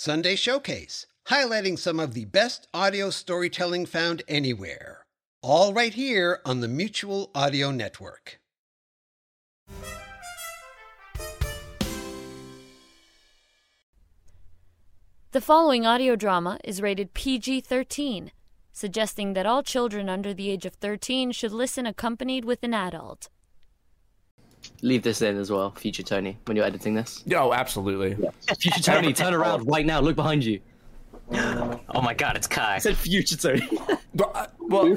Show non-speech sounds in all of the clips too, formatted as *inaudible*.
Sunday Showcase, highlighting some of the best audio storytelling found anywhere. All right here on the Mutual Audio Network. The following audio drama is rated PG 13, suggesting that all children under the age of 13 should listen accompanied with an adult. Leave this in as well, future Tony, when you're editing this. Oh, absolutely. Future Tony, turn *laughs* around right now. Look behind you. Oh my god, it's Kai. I said future Tony. But, uh, well,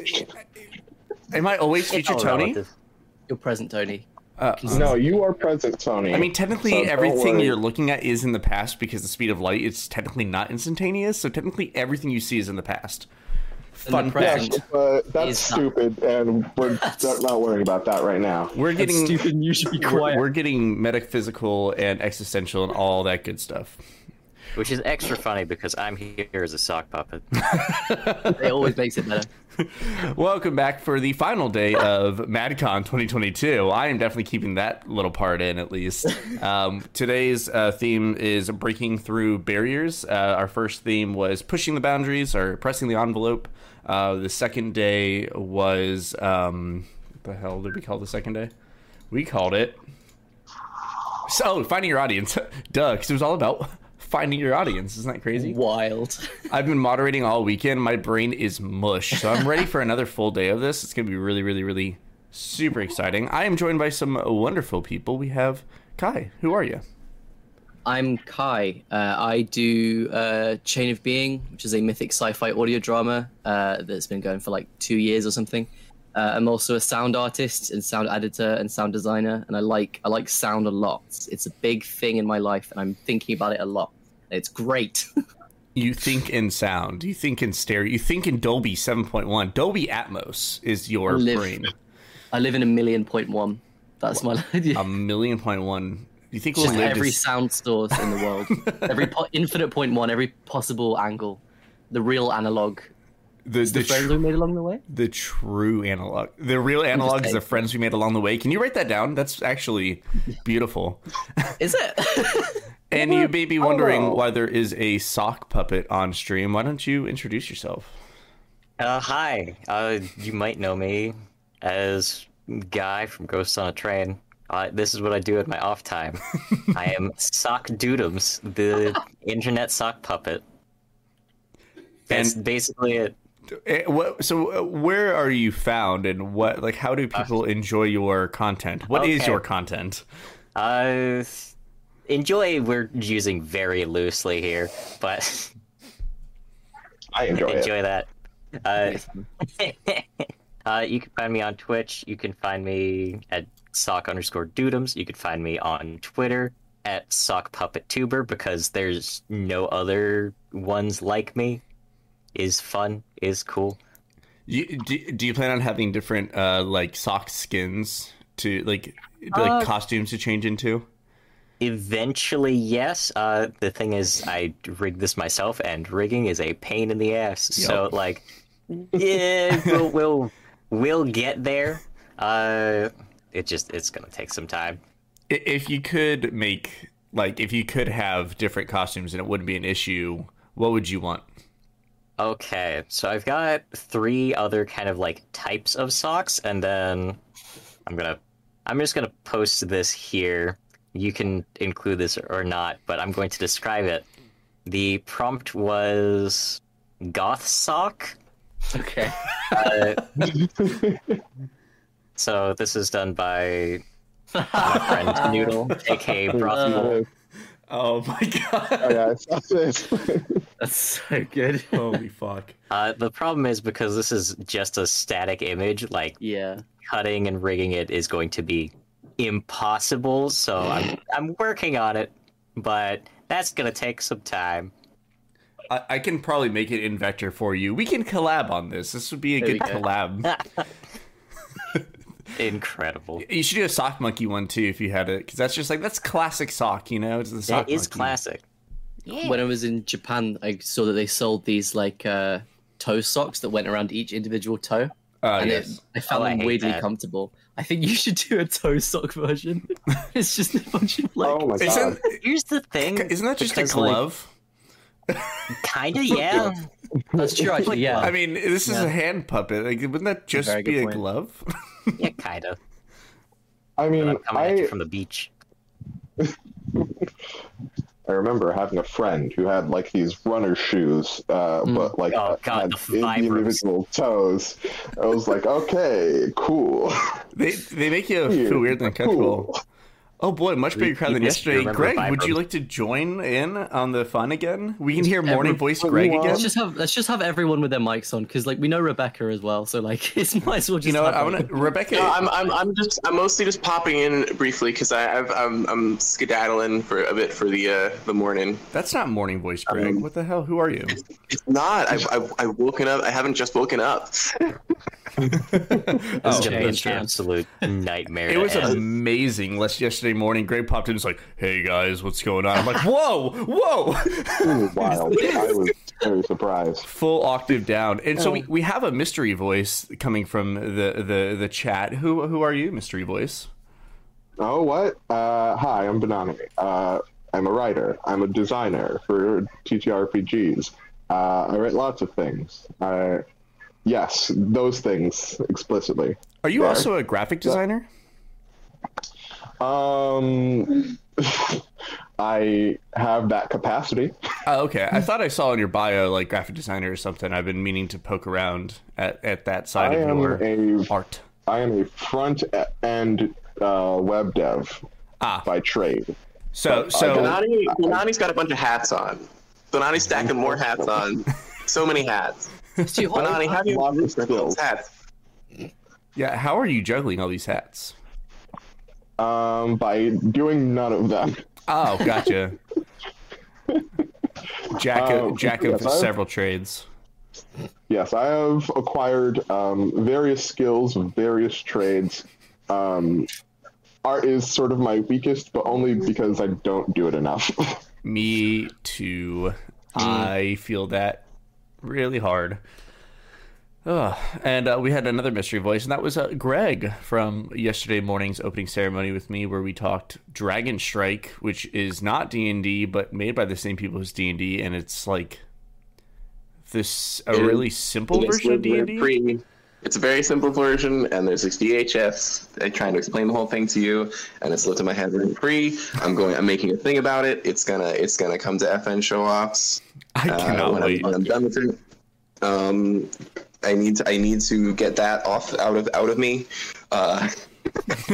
*laughs* am I always future all Tony? relative. you're present Tony. Uh, No, you are present, Tony. I mean, technically, So everything worry. you're looking at is in the past because the speed of light is technically not instantaneous. So technically, everything you see is in the past. Fun the Yeah, but that's Is not- stupid, and we're not worrying about that right now. We're That's getting stupid. You should be we're, quiet. we're getting metaphysical and existential and all that good stuff. Which is extra funny because I'm here as a sock puppet. *laughs* It always makes it better. Welcome back for the final day of MadCon 2022. I am definitely keeping that little part in at least. *laughs* Um, today's uh, theme is breaking through barriers. Uh, our first theme was pushing the boundaries or pressing the envelope. Uh, the second day was um, what the hell did we call the second day? We called it. So finding your audience, *laughs* duh, because it was all about finding your audience. Isn't that crazy? Wild. *laughs* I've been moderating all weekend. My brain is mush. So I'm ready for another full day of this. It's going to be really, really, really super exciting. I am joined by some wonderful people. We have Kai. Who are you? I'm Kai. Uh, I do uh, Chain of Being, which is a mythic sci-fi audio drama uh, that's been going for like two years or something. Uh, I'm also a sound artist and sound editor and sound designer, and I like I like sound a lot. It's a big thing in my life, and I'm thinking about it a lot. It's great. *laughs* You think in sound. You think in stereo. You think in Dolby 7.1. Dolby Atmos is your Live. brain. I live in a million point one. That's my *laughs* idea. A million point one. You think we'll just live every to *laughs* sound source in the world, every po- infinite point one, every possible angle, the real analog, the, the the, friends tr- we made along the way. the true analog. The real analog is the friends we made along the way. Can you write that down? That's actually beautiful. *laughs* Is it? *laughs* And you may be wondering know. why there is a sock puppet on stream. Why don't you introduce yourself? Uh, hi. Uh, you might know me as Guy from Ghosts on a Train. Uh, this is what I do in my off time. *laughs* I am Sock Doodums, the internet sock puppet. That's And- basically it. Eh, what, so, uh, where are you found, and what, like, how do people enjoy your content? What is okay. your content? Uh, enjoy. We're using very loosely here, but I enjoy it. enjoy that. Uh, *laughs* uh, you can find me on Twitch. You can find me at sock underscore dudums. You can find me on Twitter at sock puppet tuber because there's no other ones like me. Is fun, is cool. You, do, do you plan on having different, uh, like, sock skins to, like, like Uh, costumes to change into? Eventually, yes. Uh, the thing is, I rigged this myself, and rigging is a pain in the ass. So, like, yeah, we'll, we'll we'll get there. Uh, it just it's gonna take some time. If you could make, like, if you could have different costumes and it wouldn't be an issue, what would you want? Okay, so I've got three other kind of like types of socks, and then I'm gonna I'm just gonna post this here. You can include this or not, but I'm going to describe it. The prompt was goth sock. okay. *laughs* Uh, so this is done by *laughs* my friend Noodle, aka Brothel. Oh my god. Oh, yeah, I saw this. *laughs* That's so good. Holy fuck. Uh, the problem is because this is just a static image, like Yeah. cutting and rigging it is going to be impossible. So I'm *laughs* I'm working on it, but that's gonna take some time. I, I can probably make it in vector for you. We can collab on this. This would be a There good collab. Incredible. you should do a sock monkey one too if you had it, because that's just like that's classic sock. You know, it's the sock That is monkey. classic. When I was in Japan, I saw that they sold these like uh, toe socks that went around each individual toe, Uh, and yes. it, I found Oh, them hate weirdly that. comfortable. I think you should do a toe sock version. *laughs* it's just a bunch of like. oh my Isn't. Here's the thing. isn't that just a glove? like, glove? Kinda, yeah. That's true, actually. Yeah. I mean, this is Yeah. a hand puppet. Like, wouldn't that just very be a point. glove? yeah, *laughs* kinda. I mean, I'm coming at you from the beach. *laughs* I remember having a friend who had like these runner shoes, uh, but like Oh, God, had the in- individual toes. I was like, okay, cool. They they make you feel weird and uncomfortable. cool. Oh boy, much bigger crowd than yesterday. Greg, Vibram. would you like to join in on the fun again? We can hear morning Every- voice Greg again. Let's just have let's just have everyone with their mics on because like we know Rebecca as well, so like *laughs* it's might as well just. You know what? I want to Rebecca. No, I'm, I'm, I'm just, I'm mostly just popping in briefly because I've, I'm, I'm skedaddling for a bit for the, uh, the morning. That's not morning voice Greg. Um, what the hell? Who are you? It's not. I've, I've, I've woken up. I haven't just woken up. *laughs* *laughs* Oh, It's true, an that's true. absolute nightmare. It was end. amazing. Last yesterday morning, Greg popped in. and was like, "Hey guys, what's going on?" I'm like, "Whoa, whoa!" It was wild. I was very surprised. Full octave down. And so we, we have a mystery voice coming from the, the the chat. Who who are you, mystery voice? Oh, what? Uh, hi, I'm Banani. Uh, I'm a writer. I'm a designer for TTRPGs. Uh, I write lots of things. Uh, yes, those things explicitly. Are you There. also a graphic designer? Um, I have that capacity. Oh, okay. I thought I saw in your bio like graphic designer or something. I've been meaning to poke around at, at that side I of am your a art. I am a front end uh, web dev Ah, by trade. so but, so uh, Donani, Donani's got a bunch of hats on. Donani's stacking more hats on. *laughs* So many hats. It's too hot. Donani, how do you Lots of use skills. hats? yeah. How are you juggling all these hats? Um, by doing none of them. Oh, gotcha. *laughs* Jack of, Um, jack of yes, I've- several trades. Yes, I have acquired um, various skills various trades. Um, art is sort of my weakest, but only because I don't do it enough. *laughs* Me too. I feel that really hard. Ugh. And uh, we had another mystery voice, and that was uh, Greg from yesterday morning's opening ceremony with me, where we talked Dragon Strike, which is not D and D, but made by the same people as D and D, and it's like this a It really simple version of D and D. It's a very simple version, and there's this VHS. I'm trying to explain the whole thing to you, and it's lifted my head rent free. I'm going. I'm making a thing about it. It's gonna. It's gonna come to FN show offs. I uh, cannot when, wait. I'm, when I'm done with it. Um, I need to, I need to get that off out of out of me. Uh, *laughs*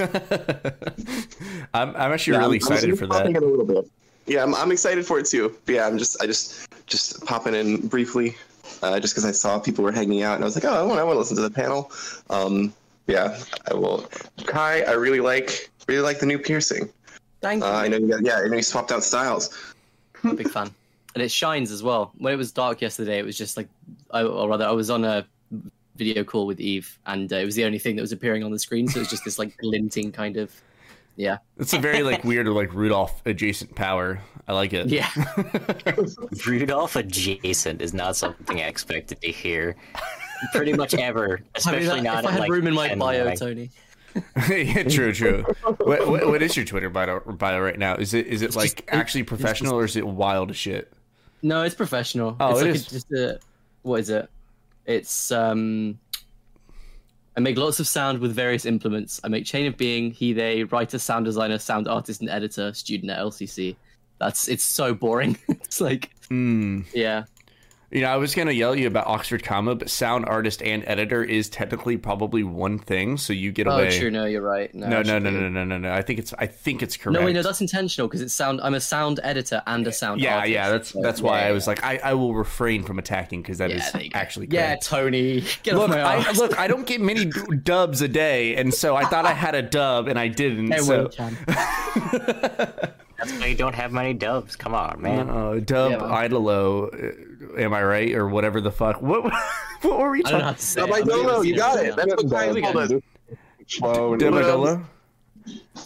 I'm, I'm actually yeah, really I'm- I'm excited for that. a little bit. Yeah, I'm, I'm excited for it too. But yeah, I'm just I just just popping in briefly, uh, just because I saw people were hanging out, and I was like, oh, I want I want to listen to the panel. Um, yeah, I will. Kai, I really like really like the new piercing. Thank Uh, you. I know you got yeah, I know you swapped out styles. I'm a big fan, and it shines as well. When it was dark yesterday, it was just like, I, or rather, I was on a video call with Eve, and uh, it was the only thing that was appearing on the screen. So it was just this like glinting kind of, yeah, It's a very like weird or like Rudolph adjacent power. I like it. yeah. *laughs* Rudolph adjacent is not something I expected to hear. Pretty much ever, *laughs* I mean, especially that- not if I at, had like, room in my bio, like- Tony. *laughs* yeah, true, true. what, what, what is your Twitter bio, bio right now? Is it is it like just- actually it's professional or is it wild as shit? No, it's professional. Oh, it's it like is. A, just a what is it? It's um. I make lots of sound with various implements. I make chain of being, he, they, writer, sound designer, sound artist, and editor. Student at LCC. That's it's so boring. *laughs* it's like Hmm. yeah, You know, I was gonna yell at you about Oxford comma, but sound artist and editor is technically probably one thing, so you get Oh, away. true. No, you're right. No, No, no, no, no, no, no, no. I think it's I think it's correct. No, wait, no, that's intentional because it's sound. I'm a sound editor and a sound. yeah, artist. yeah. That's So, that's why yeah, I was yeah. like, I, I will refrain from attacking because that is Yeah, there you go. actually Yeah. Tony, get off Look, my I, look, I don't get many dubs a day, and so I thought I had a dub, and I didn't. Everyone so, can. *laughs* That's why you don't have many doves. Come on, man. uh, dub Yeah, man. Idolo, uh, am I right, or whatever the fuck? What *laughs* what were we I don't know talking? how to say. I'm Idolo, gonna you got it. now. That's what Kai we go. called us. Slow and Dub What Idolo?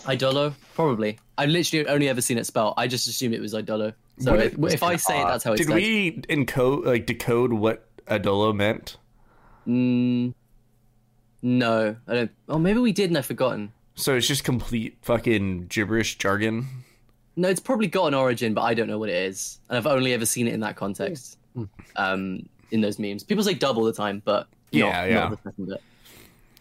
Idolo, probably. I've literally only ever seen it spelled. I just assumed it was Idolo. So if, if I say it, that's how it's Did said. we encode like decode what Idolo meant? Mm, no, I don't. Oh, maybe we did and I've forgotten. So it's just complete fucking gibberish jargon. No, it's probably got an origin, but I don't know what it is, and I've only ever seen it in that context. Um, in those memes, people say dub all the time, but Yeah, not, yeah. Not the second bit.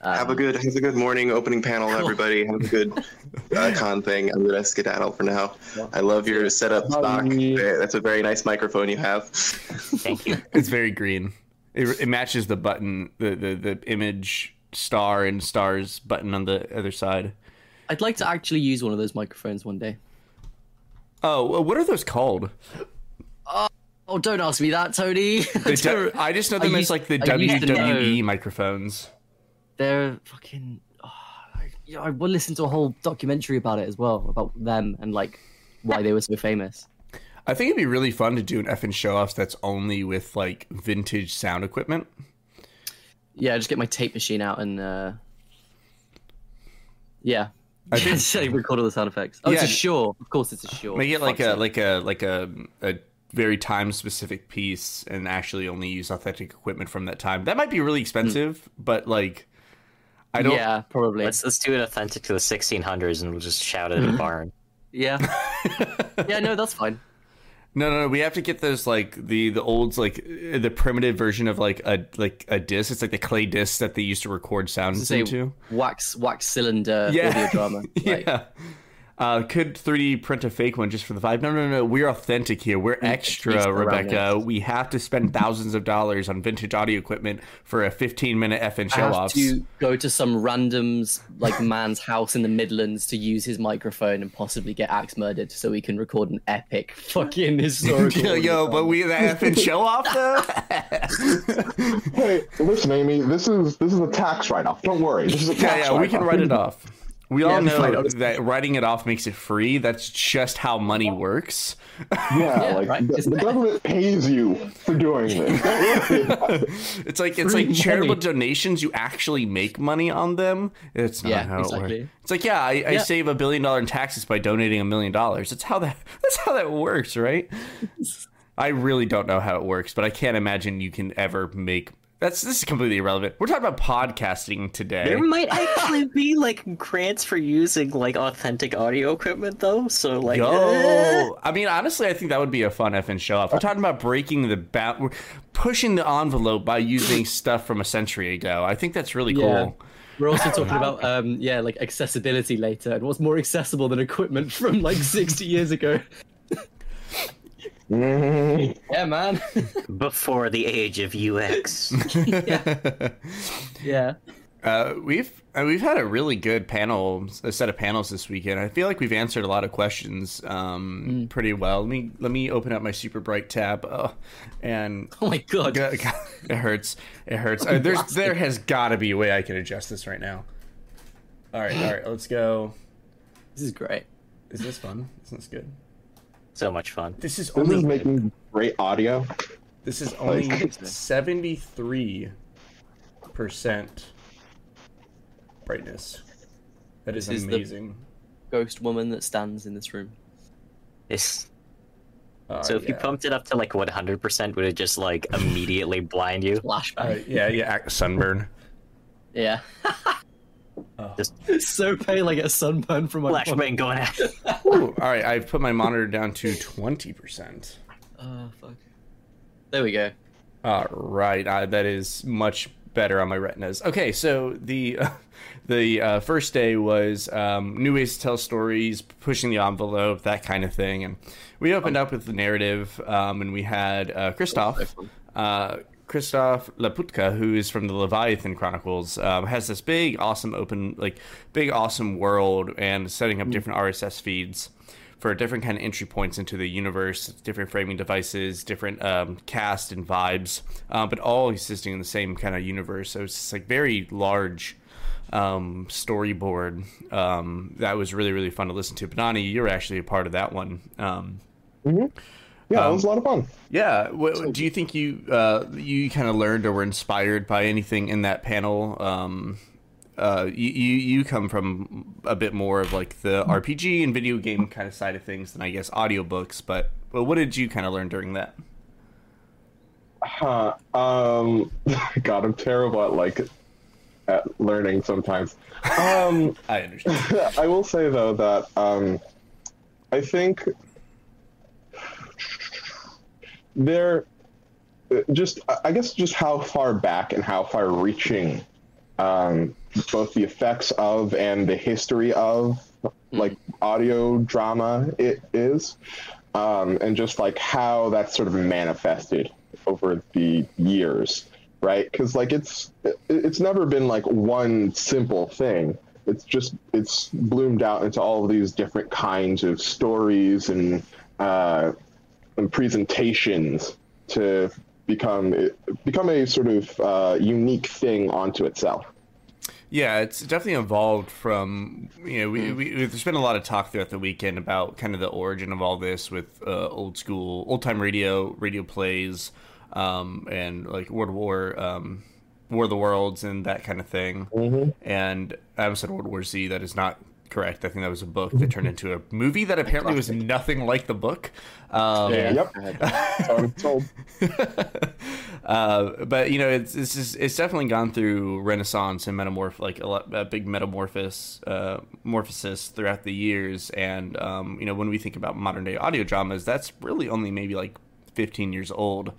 Um, Have a good have a good morning opening panel, everybody. Have a good *laughs* uh, con thing. I'm gonna skedaddle for now. I love your setup stock. That's a very nice microphone you have. Thank you. *laughs* It's very green. It, it matches the button, the, the the image star and stars button on the other side. I'd like to actually use one of those microphones one day. Oh, what are those called? Oh, don't ask me that, Tony. *laughs* Du- I just know them I as like the I WWE microphones. They're fucking. Oh, I, you know, I listened to a whole documentary about it as well, about them and like why they were so famous. I think it'd be really fun to do an effing show off that's only with like vintage sound equipment. Yeah, just get my tape machine out and uh yeah. I *laughs* think- record all the sound effects. Oh, it's a Shure. Of course, it's a Shure. Make it like a like a like a a very time specific piece and actually only use authentic equipment from that time. That might be really expensive, but like I don't Yeah, probably. Let's let's do it authentic to the 1600s, and we'll just shout it at a barn. Yeah. *laughs* yeah, no, that's fine. No, no, no. We have to get those like the the old like uh, the primitive version of like a like a disc. It's like the clay disc that they used to record sounds Say into. wax wax cylinder Yeah. audio drama. *laughs* Like, yeah. Uh, could 3D print a fake one just for the vibe? No, no, no. We're authentic here. We're extra, needs to run Rebecca. We have to spend thousands of dollars on vintage audio equipment for a 15 minute effing I show off. offs. to go to some random's like man's house in the Midlands to use his microphone and possibly get axe murdered so we can record an epic fucking *laughs* historical. Yo, yo, but we the effing show off though. Hey, listen, Amy. This is this is a tax write-off. Don't worry. This is a yeah, tax yeah, we can write-off. write it off. We all we might know that writing it off makes it free. That's just how money works. Yeah, like right, the, the it? government pays you for doing this. Don't worry it. *laughs* It's like it's Free like charitable money. donations. You actually make money on them. It's not Yeah, how it works. It's like yeah, I, I save a billion dollar in taxes by donating a million dollars. That's how that *laughs* that's how that works, right? *laughs* I really don't know how it works, but I can't imagine you can ever make. That's this is completely irrelevant. We're talking about podcasting today. There might actually be like grants for using like authentic audio equipment, though. So like, eh. I mean, honestly, I think that would be a fun effing show off. We're talking about breaking the ba- we're pushing the envelope by using stuff from a century ago. I think that's really Yeah. cool. We're also talking *laughs* about um yeah like accessibility later and what's more accessible than equipment from like 60 years ago. Mm, Yeah, man. *laughs* before the age of UX. *laughs* yeah. Uh, we've uh, we've had a really good panel, a set of panels this weekend. I feel like we've answered a lot of questions um, pretty well. Let me let me open up my super bright tab, uh, and Oh my god. God, God, it hurts. It hurts. Uh, there's there has got to be a way I can adjust this right now. All right, all right, let's go. This is great. Is this fun? Isn't this good? So much fun. This is This only is making great audio. this is only seventy three percent brightness. That is This is the- amazing. Ghost woman that stands in this room. It's, Uh, so if you pumped it up to like 100%, would it just like immediately blind you? Flashback. Uh, yeah, yeah, ac- sunburn. Yeah. *laughs* Just so pale I get a sunburn from my flashbang going at *laughs* Ooh, all right, I've put my monitor down to twenty percent. Oh fuck. There we go. All right, uh, that is much better on my retinas. Okay, so the *laughs* the uh, first day was um, new ways to tell stories, pushing the envelope, that kind of thing, and we opened up with the narrative, um, and we had uh, Christof. Uh, Christof Laputka, who is from the Leviathan Chronicles, um, has this big, awesome, open, like big, awesome world, and setting up different RSS feeds for different kind of entry points into the universe, different framing devices, different um, cast and vibes, uh, but all existing in the same kind of universe. So it's just like very large um, storyboard um, that was really really fun to listen to. Banani, you're actually a part of that one. Um, Yeah, it was a lot of fun. yeah, do you think you uh, you kind of learned or were inspired by anything in that panel? Um, uh, you, you come from a bit more of like the RPG and video game kind of side of things than I guess audiobooks, but but what did you kind of learn during that? Huh. Um, *laughs* God, I'm terrible at like at learning sometimes. Um, *laughs* I understand. *laughs* I will say though that um, I think they're just I guess just how far back and how far reaching um, both the effects of and the history of like audio drama it is um, and just like how that's sort of manifested over the years right? Because like it's it's never been like one simple thing. It's just it's bloomed out into all of these different kinds of stories and uh, and presentations to become become a sort of uh, unique thing onto itself. Yeah, it's definitely evolved from you know we, we there's been a lot of talk throughout the weekend about kind of the origin of all this with uh, old school old time radio radio plays um, and like World War um, War of the Worlds and that kind of thing. Mm-hmm. And I almost said World War Z. That is not correct. I think that was a book that turned into a movie that apparently was nothing like the book. Um, Yeah. Yep. So I'm told. *laughs* uh, but you know, it's it's just, it's definitely gone through renaissance and metamorph like a, lot, a big metamorphosis uh, morphosis throughout the years. And um, you know, when we think about modern day audio dramas, that's really only maybe like 15 years old.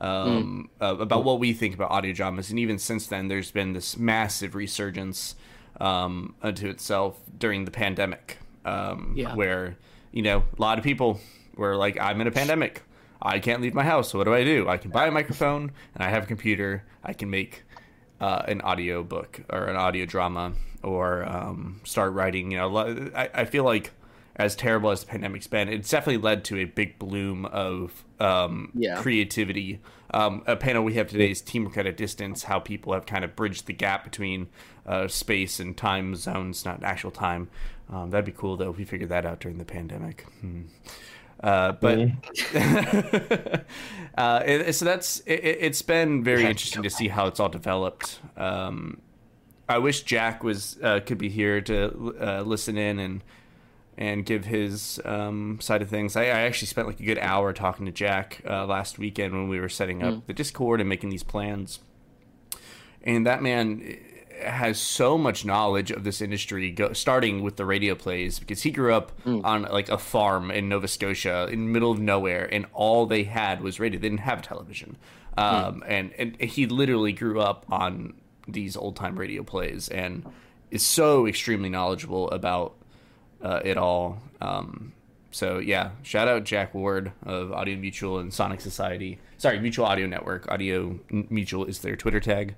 Um, uh, about what we think about audio dramas, and even since then, there's been this massive resurgence um, unto itself during the pandemic, um, Yeah. where you know a lot of people were like, "I'm in a pandemic. I can't leave my house. So what do I do? I can buy a microphone and I have a computer. I can make uh, an audio book or an audio drama or um, start writing. You know, I, I feel like as terrible as the pandemic's been, it's definitely led to a big bloom of um, Yeah. creativity. Um, a panel we have today is teamwork at a distance. How people have kind of bridged the gap between uh, space and time zones, not actual time. Um, that'd be cool though if we figured that out during the pandemic. Hmm. Uh, but *laughs* uh, it, so that's it, it's been very interesting to see how it's all developed. Um, I wish Jack was uh, could be here to uh, listen in and and give his um, side of things. I, I actually spent like a good hour talking to Jack uh, last weekend when we were setting up the Discord and making these plans. And that man has so much knowledge of this industry, go, starting with the radio plays, because he grew up on like a farm in Nova Scotia, in the middle of nowhere, and all they had was radio. They didn't have television, um, and and he literally grew up on these old time radio plays, and is so extremely knowledgeable about uh, it all. Um, so yeah, shout out Jack Ward of Audio Mutual and Sonic Society. Sorry, Mutual Audio Network. Audio Mutual is their Twitter tag,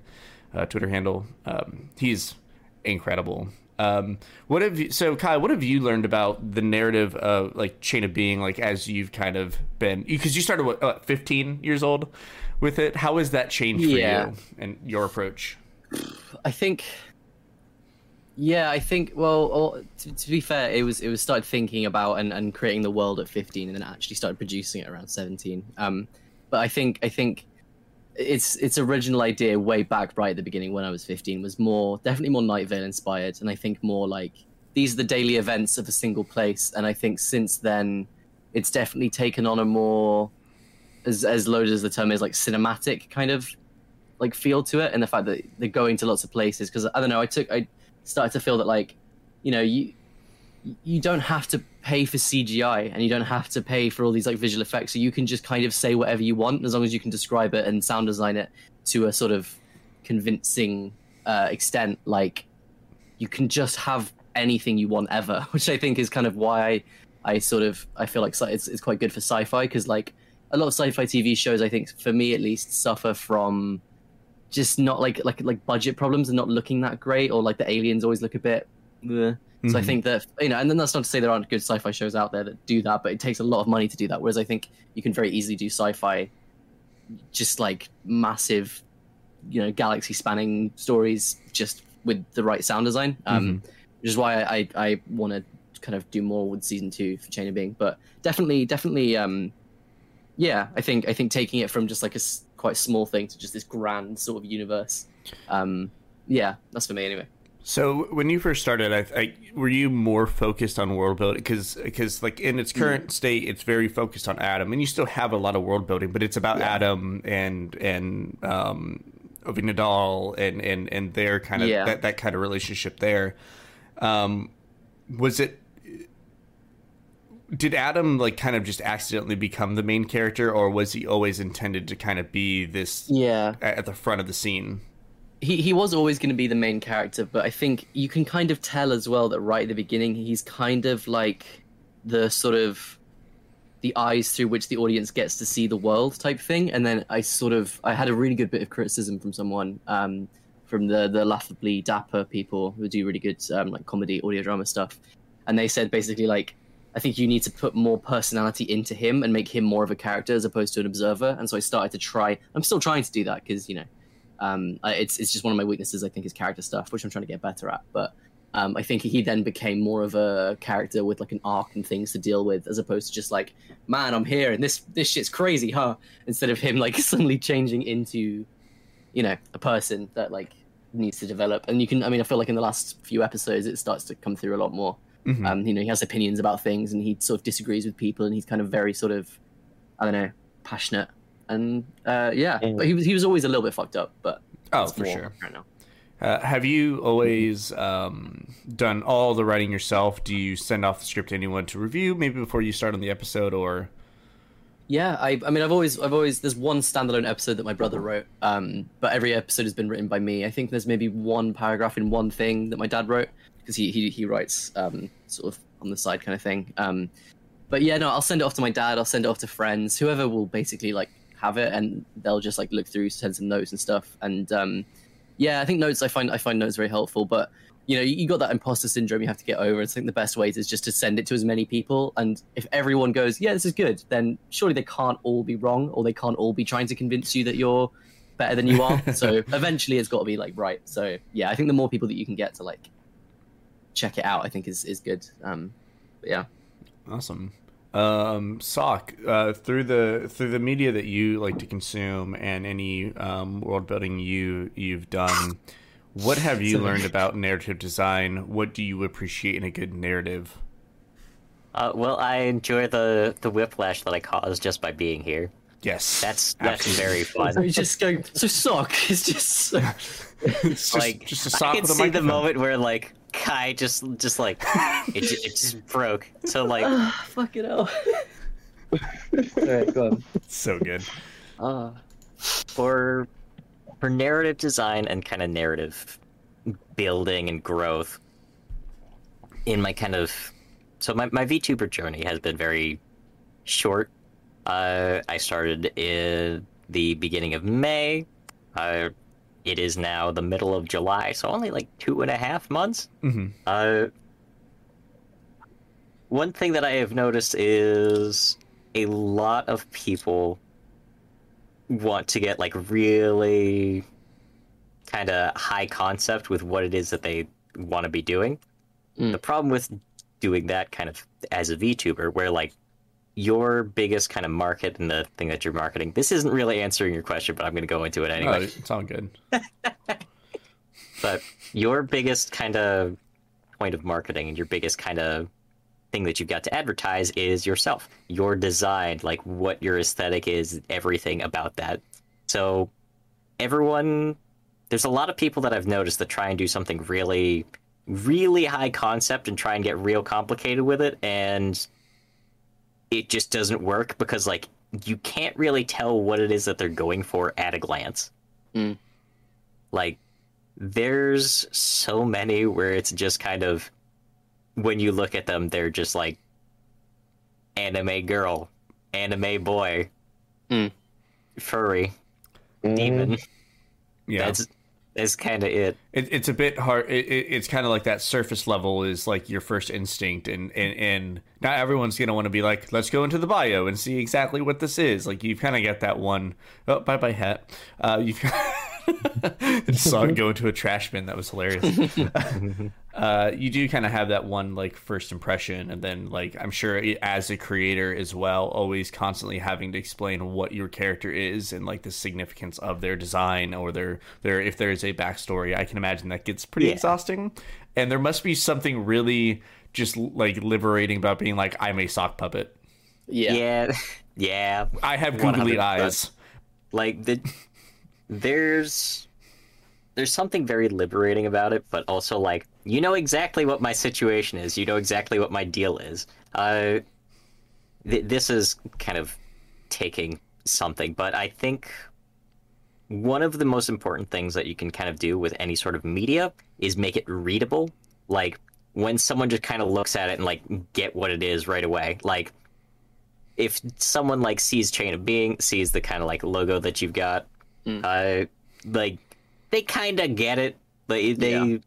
uh, Twitter handle. Um, he's incredible. Um, what have you? So Kai, what have you learned about the narrative of like Chain of Being? Like as you've kind of been, because you started what, what, 15 years old with it. How has that changed for Yeah. you and your approach? I think. Yeah, I think. Well, or- to, to be fair, it was it was started thinking about and, and creating the world at 15, and then actually started producing it around 17. Um, but I think I think its its original idea way back right at the beginning when I was 15 was more definitely more Night Vale inspired, and I think more like these are the daily events of a single place. And I think since then, it's definitely taken on a more as as loaded as the term is like cinematic kind of like feel to it and the fact that they're going to lots of places because i don't know i took i started to feel that like you know you you don't have to pay for cgi and you don't have to pay for all these like visual effects. So you can just kind of say whatever you want as long as you can describe it and sound design it to a sort of convincing uh, extent. Like you can just have anything you want ever *laughs* which i think is kind of why i, I sort of i feel like it's, it's quite good for sci-fi because like a lot of sci-fi tv shows i think for me at least suffer from just not like like like budget problems and not looking that great or like the aliens always look a bit bleh. so i Mhm. think that you know and then that's not to say there aren't good sci-fi shows out there that do that but it takes a lot of money to do that whereas i think you can very easily do sci-fi just like massive you know galaxy spanning stories just with the right sound design um which is why i i, I want to kind of do more with season two for chain of being but definitely definitely um yeah i think i think taking it from just like a quite small thing to just this grand sort of universe um yeah that's for me anyway So when you first started, I, I were you more focused on world building because because like in its current state, it's very focused on Adam, and you still have a lot of world building, but it's about Adam and and um, Ovinadal and and and their kind of Yeah. that that kind of relationship there. Um, was it? Did Adam like kind of just accidentally become the main character, or was he always intended to kind of be this Yeah. at the front of the scene? he he was always going to be the main character, but I think you can kind of tell as well that right at the beginning he's kind of like the sort of the eyes through which the audience gets to see the world type thing. And then I sort of I had a really good bit of criticism from someone um, from the the laughably dapper people who do really good um, like comedy audio drama stuff, and they said basically like. I think you need to put more personality into him and make him more of a character as opposed to an observer. And so I started to try. I'm still trying to do that because you know um, it's it's just one of my weaknesses. I think is character stuff, which I'm trying to get better at. But um, I think he then became more of a character with like an arc and things to deal with, as opposed to just like, man, I'm here and this this shit's crazy, huh? Instead of him like *laughs* suddenly changing into, you know, a person that like needs to develop. And you can, I mean, I feel like in the last few episodes, it starts to come through a lot more. Mhm. Um, you know, he has opinions about things and he sort of disagrees with people, and he's kind of very sort of, I don't know, passionate. And uh, yeah, And- but he was he was always a little bit fucked up, but Oh, for sure. right now. Uh, have you always um, done all the writing yourself? Do you send off the script to anyone to review, maybe before you start on the episode, or Yeah, I, I mean, I've always, I've always, there's one standalone episode that my brother wrote, um, but every episode has been written by me. I think there's maybe one paragraph in one thing that my dad wrote because he, he, he writes um, sort of on the side kind of thing. Um, but yeah, no, I'll send it off to my dad. I'll send it off to friends, whoever will basically like have it, and they'll just like look through, send some notes and stuff. And um, yeah, I think notes, I find, I find notes very helpful, but you know, you got that imposter syndrome you have to get over. I think the best way is just to send it to as many people. And if everyone goes, yeah, this is good, then surely they can't all be wrong or they can't all be trying to convince you that you're better than you are. *laughs* so eventually it's got to be like right. So yeah, I think the more people that you can get to like check it out, I think is, is good. Um, yeah. awesome? Um, Sock, uh, through the through the media that you like to consume and any um, world building you you've done, what have you learned about narrative design? What do you appreciate in a good narrative? Uh, well, I enjoy the the whiplash that I cause just by being here. Yes, That's that's Absolutely. very *laughs* fun. So you just go, so sock is just so, *laughs* it's just, like just a I sock can with a see the moment where like Kai just just like *laughs* it, it just broke. So like fuck it out. *laughs* Alright, go on. So good. Ah. for for narrative design and kind of narrative building and growth in my kind of so my, my VTuber journey has been very short. Uh, I started in the beginning of May. Uh, it is now the middle of July, so only like two and a half months. hmm Uh, one thing that I have noticed is a lot of people want to get like really kind of high concept with what it is that they want to be doing. Mm. The problem with doing that kind of as a VTuber, where like your biggest kind of market and the thing that you're marketing, this isn't really answering your question, but I'm going to go into it anyway. Oh, it's all good. *laughs* but your biggest kind of point of marketing and your biggest kind of thing that you've got to advertise is yourself your design like what your aesthetic is everything about that so everyone there's a lot of people that i've noticed that try and do something really really high concept and try and get real complicated with it and it just doesn't work because like you can't really tell what it is that they're going for at a glance Mm. like there's so many where it's just kind of when you look at them they're just like anime girl anime boy Mm. furry demon Yeah, that's that's kind of it it, it's a bit hard. It, it, it's kind of like that surface level is like your first instinct, and and, and not everyone's gonna want to be like, let's go into the bio and see exactly what this is. Like you've kind of got that one. Oh, bye bye hat. Uh, you *laughs* *laughs* just saw it go into a trash bin. That was hilarious. *laughs* uh, you do kind of have that one like first impression, and then like I'm sure it- as a creator as well, always constantly having to explain what your character is and like the significance of their design or their their if there is a backstory. I can imagine that gets pretty Yeah. exhausting, and there must be something really just like liberating about being like I'm a sock puppet. Yeah. yeah *laughs* yeah I have googly 100%. eyes. like the there's there's something very liberating about it but also like you know exactly what my situation is you know exactly what my deal is uh th- this is kind of taking something, but I think one of the most important things that you can kind of do with any sort of media is make it readable. Like when someone just kind of looks at it and like get what it is right away. Like if someone like sees Chain of Being, sees the kind of like logo that you've got, Mm. uh, like they kind of get it. but they Yeah.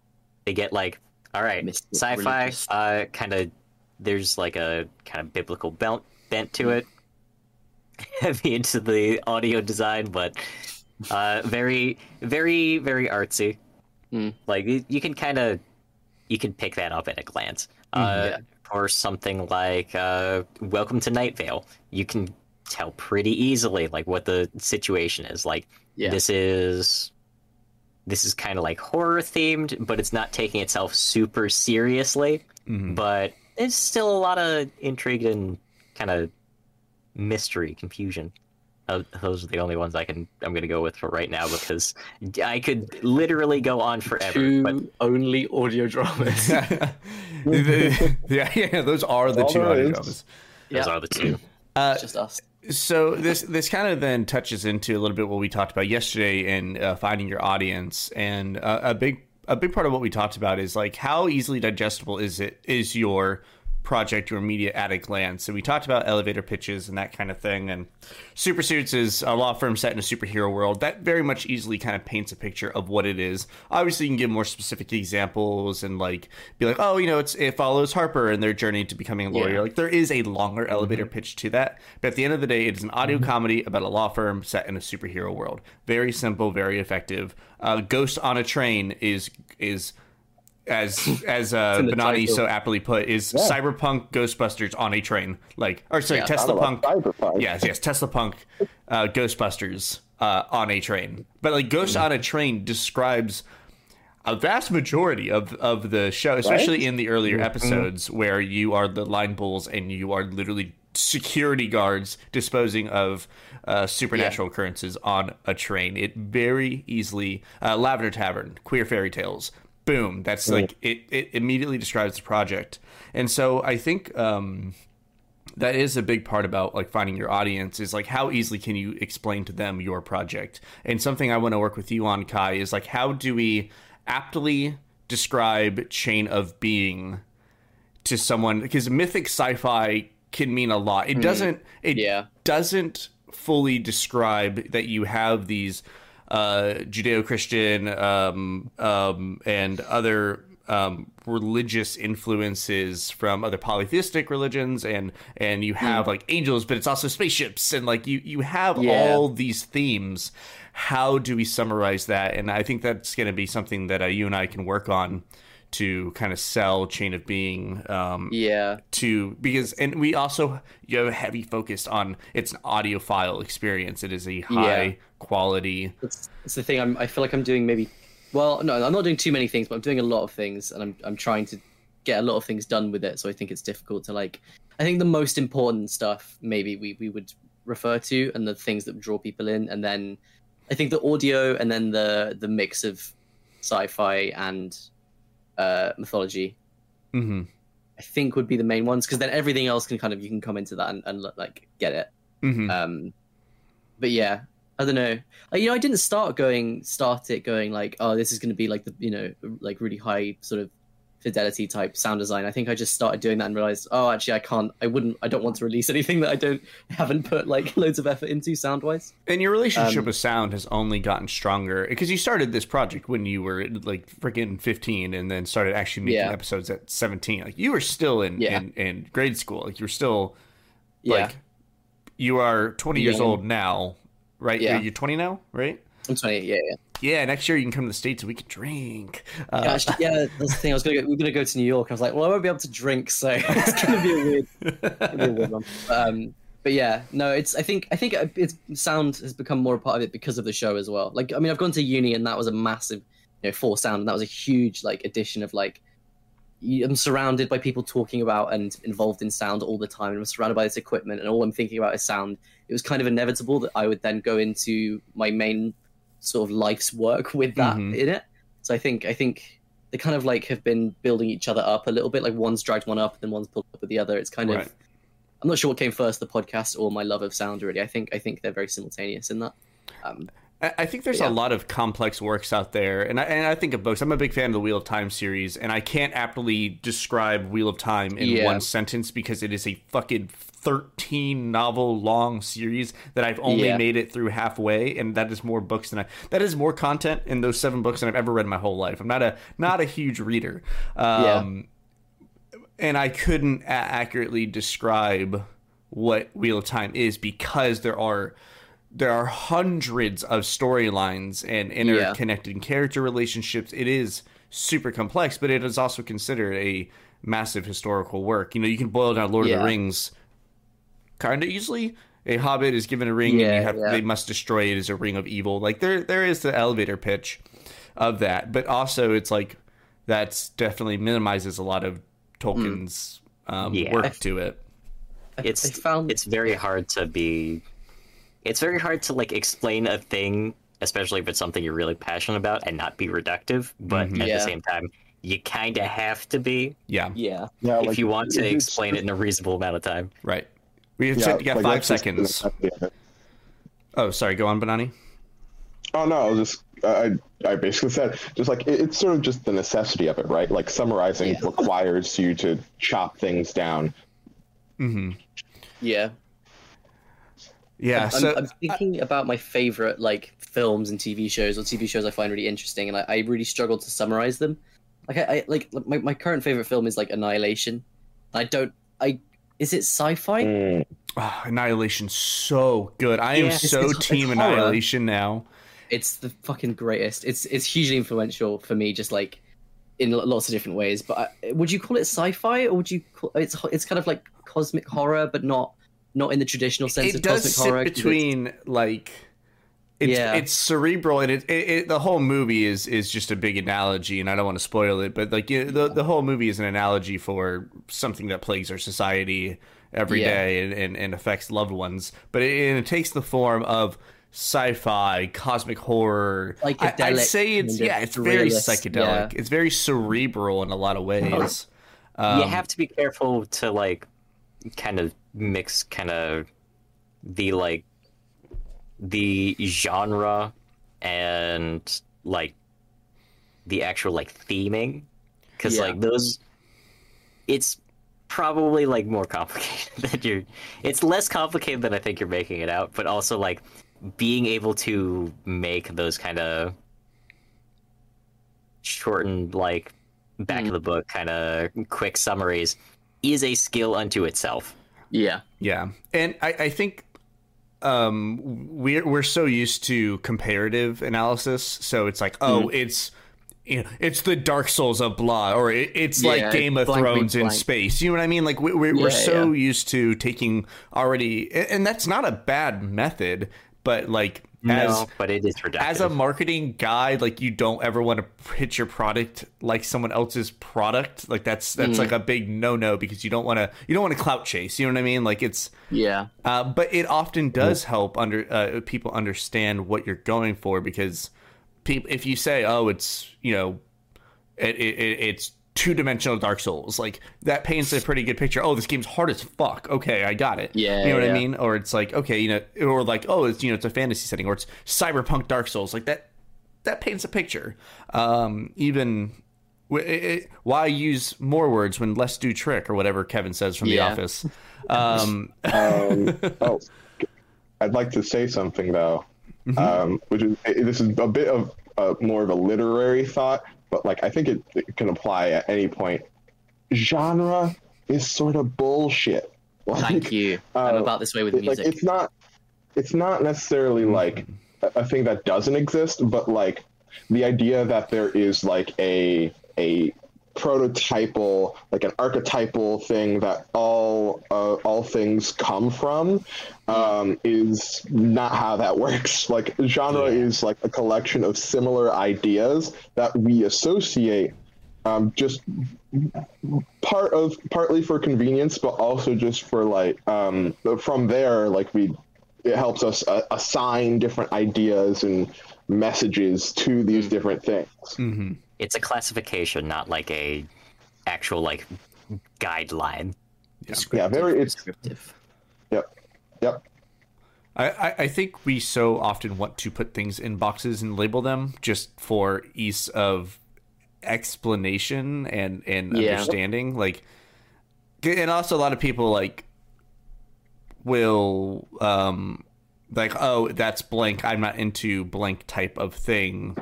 they get like, all right, sci-fi, religious. uh, kind of. There's like a kind of biblical bent bent to it. *laughs* Heavy into the audio design, but uh, very, very, very artsy. Mm. Like you, you can kind of, you can pick that up at a glance. Uh, Yeah. Or something like uh, "Welcome to Night Vale." You can tell pretty easily like what the situation is. Like Yeah. this is, this is kind of like horror themed, but it's not taking itself super seriously. Mhm. But there's still a lot of intrigue and kind of mystery, confusion. Uh, those are the only ones I can. I'm going to go with for right now because I could literally go on forever. Two But only audio dramas. *laughs* *laughs* The- yeah, yeah, those are the All two there audio dramas. those Yeah. are the two. Uh, it's just us. So this this kind of then touches into a little bit what we talked about yesterday in uh, finding your audience, and uh, a big a big part of what we talked about is like how easily digestible is it is your project your media at a glance. And we talked about elevator pitches and that kind of thing and super suits is a law firm set in a superhero world. That very much easily kind of paints a picture of what it is. Obviously you can give more specific examples and like be like oh you know it's it follows harper and their journey to becoming a lawyer. Yeah. like there is a longer elevator pitch to that but at the end of the day it is an audio comedy about a law firm set in a superhero world. Very simple very effective. Uh, ghost on a train is is as as uh, Benani so aptly put is cyberpunk Ghostbusters on a train. Like or sorry Yeah, Tesla Punk. Cyberpunk. yes yes Tesla Punk uh, Ghostbusters uh, on a train. But like Ghost on a train describes a vast majority of, of the show, especially in the earlier episodes where you are the line bulls and you are literally security guards disposing of uh, supernatural occurrences on a train. It very easily uh, Lavender Tavern, Queer Fairy Tales, boom. That's like it. It immediately describes the project, and so I think. Um, that is a big part about like finding your audience is like how easily can you explain to them your project and something i want to work with you on kai is like how do we aptly describe chain of being to someone because mythic sci-fi can mean a lot it doesn't it Yeah. doesn't fully describe that you have these judeo-christian um, um, and other um, religious influences from other polytheistic religions and and you have like angels but it's also spaceships and like you you have Yeah. all these themes. How do we summarize that? And i think that's going to be something that uh, you and i can work on to kind of sell chain of being um, Yeah. to because and we also you know heavy focused on it's an audiophile experience it is a high Yeah. quality It's, it's the thing. I'm, I feel like I'm doing maybe. Well, no, I'm not doing too many things, but I'm doing a lot of things, and I'm I'm trying to get a lot of things done with it. So I think it's difficult to like. I think the most important stuff maybe we we would refer to, and the things that draw people in, and then I think the audio, and then the the mix of sci-fi and uh, mythology. hmm I think would be the main ones because then everything else can kind of you can come into that and, and like get it. hmm Um, but yeah, I don't know. Like, you know, I didn't start going, start it going like, oh, this is going to be like the, you know, like really high sort of fidelity type sound design. I think I just started doing that and realized, oh, actually, I can't, I wouldn't, I don't want to release *laughs* anything that I don't haven't put like *laughs* loads of effort into sound wise. and your relationship Um, with sound has only gotten stronger because you started this project when you were like freaking 15 and then started actually making Yeah. episodes at 17 like you were still in Yeah. in, in grade school like you're still Yeah, like you are 20 years old now right Yeah. you're 20 now right I'm 20. Yeah, yeah. yeah next year you can come to the states and we can drink uh, Yeah, actually, yeah, that's the thing. I was gonna go, we are gonna go to New York. I was like, well, I won't be able to drink, so *laughs* it's gonna be a weird, be a weird one. But, um, but yeah, no, it's. I think I think it's sound has become more a part of it because of the show as well. Like, I mean, I've gone to uni, and that was a massive, you know, for sound, and that was a huge like addition of like. I'm surrounded by people talking about and involved in sound all the time, and I'm surrounded by this equipment, and all I'm thinking about is sound. It was kind of inevitable that I would then go into my main sort of life's work *laughs* with that Mhm. in it. So I think I think they kind of like have been building each other up a little bit. Like one's dragged one up, and then one's pulled up with the other. It's kind Right. of I'm not sure what came first, the podcast or my love of sound. Really, I think I think they're very simultaneous in that. Um, I think there's Yeah. a lot of complex works out there, and I, and I think of books. I'm a big fan of the Wheel of Time series, and I can't aptly describe Wheel of Time in Yeah. one sentence because it is a fucking 13 novel long series that I've only Yeah. made it through halfway, and that is more books than I. That is more content in those seven books than I've ever read in my whole life. I'm not a not a huge reader. Um, and I couldn't a- accurately describe what Wheel of Time is because there are there are hundreds of storylines and interconnected character relationships. It is super complex, but it is also considered a massive historical work. You know, you can boil down Lord of the Rings kind of easily. A hobbit is given a ring, and you have yeah. they must destroy it as a ring of evil. Like there, there is the elevator pitch of that, but also it's like that's definitely minimizes a lot of Tolkien's um, Yeah. work to it. it's I found it's very hard to be it's very hard to like explain a thing especially if it's something you're really passionate about and not be reductive but mm-hmm. at Yeah. the same time you kind of have to be Yeah, yeah, Yeah, if like, you want to it's- explain it in a reasonable amount of time right. We have yeah, you got like, five that's just seconds. necessity of it. Oh, sorry. Go on, Banani. Oh no, I was just I I basically said just like it, it's sort of just the necessity of it, right? Like summarizing Yeah. requires you to chop things down. Mm-hmm. yeah. Yeah. I'm, so I'm thinking about my favorite like films and TV shows or TV shows I find really interesting, and I, I really struggle to summarize them. Like I, I like my, my current favorite film is like Annihilation. I don't. I is it sci-fi? Mm. oh, Annihilation's so good. I am Yeah, it's- so it's- it's team horror. Annihilation now. It's the fucking greatest. It's it's hugely influential for me, just like in lots of different ways. But I, would you call it sci-fi, or would you? Call, it's it's kind of like cosmic horror, but not not in the traditional sense It of does cosmic sit horror. between like. It's, Yeah. it's cerebral and it, it, it the whole movie is is just a big analogy and I don't want to spoil it but like you the the whole movie is an analogy for something that plagues our society every Yeah. day and, and, and affects loved ones but it, it takes the form of sci-fi cosmic horror I, I'd say it's yeah it's very psychedelic yeah. it's very cerebral in a lot of ways um, you have to be careful to like kind of mix kind of the like the genre and like the actual like theming. Because Yeah. like those it's probably like more complicated *laughs* than you're it's less complicated than i think you're making it out but also like being able to make those kind of shortened like back hmm. of the book kind of quick summaries is a skill unto itself yeah, Yeah, and I, I think um, we're we're so used to comparative analysis, so it's like, oh, it's you know, it's the Dark Souls of blah, or it, it's Yeah, like Game of Thrones in space. You know what I mean? Like we, we're we're Yeah, so yeah. used to taking already, and that's not a bad method, but like as no but it is as a marketing guy, like you don't ever want to pitch your product like someone else's product. Like that's that's like a big no no because you don't want to you don't want to clout chase. You know what I mean? Like it's yeah, uh, but it often does help under uh, people understand what you're going for because people if you say oh it's you know it, it- it's two dimensional Dark Souls like that paints a pretty good picture. Oh, this game's hard as fuck. Okay, I got it. Yeah, you know what I mean. Or it's like okay, you know, or like oh, it's you know it's a fantasy setting or it's cyberpunk Dark Souls like that. That paints a picture. Um, even it, it, why use more words when less do trick or whatever Kevin says from Yeah. The Office. *laughs* Um, Um, *laughs* oh, I'd like to say something though, um, which is this is a bit of uh, more of a literary thought, but like I think it, it can apply at any point. Genre is sort of bullshit. *laughs* Like, thank you. I'm uh, about this way with it- like music. it's not it's not necessarily like a thing that doesn't exist but like the idea that there is like a a prototypal like an archetypal thing that all uh, all things come from um, is not how that *laughs* works. Like genre is like a collection of similar ideas that we associate um, just part of partly for convenience, but also just for like um, from there, like we it helps us uh, assign different ideas and messages to these different things. It's a classification not like a actual like guideline Yeah, very. It's Descriptive. yep, yep. I, I, I think we so often want to put things in boxes and label them just for ease of explanation and and Yeah. understanding. Like, and also a lot of people like will um like oh that's blank. I'm not into blank type of thing.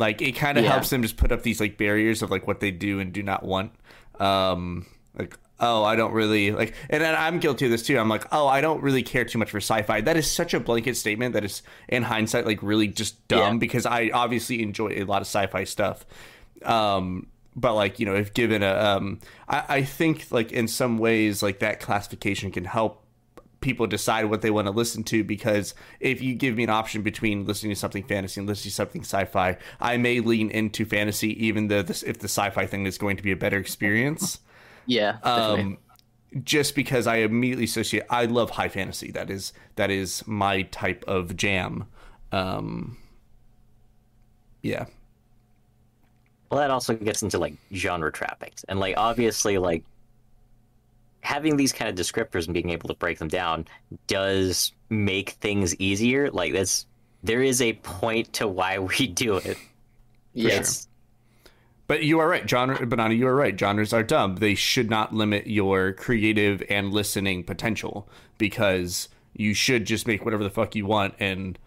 Like it kind of Yeah. helps them just put up these like barriers of like what they do and do not want. Um, like oh I don't really like, and I'm guilty of this too. I'm like oh I don't really care too much for sci-fi. That is such a blanket statement that is in hindsight like really just dumb Yeah. because I obviously enjoy a lot of sci-fi stuff. Um, but like you know if given a um, I, I think like in some ways like that classification can help people decide what they want to listen to because if you give me an option between listening to something fantasy and listening to something sci-fi, I may lean into fantasy even though this, if the sci-fi thing is going to be a better experience. Yeah. Um, just because I immediately associate, I love high fantasy. That is that is my type of jam. Um, yeah, Well, that also gets into like genre trappings, and like obviously, like having these kind of descriptors and being able to break them down does make things easier. Like that's there is a point to why we *laughs* do it. yeah. It's- But you are right, genre banana. You are right. Genres are dumb. They should not limit your creative and listening potential because you should just make whatever the fuck you want and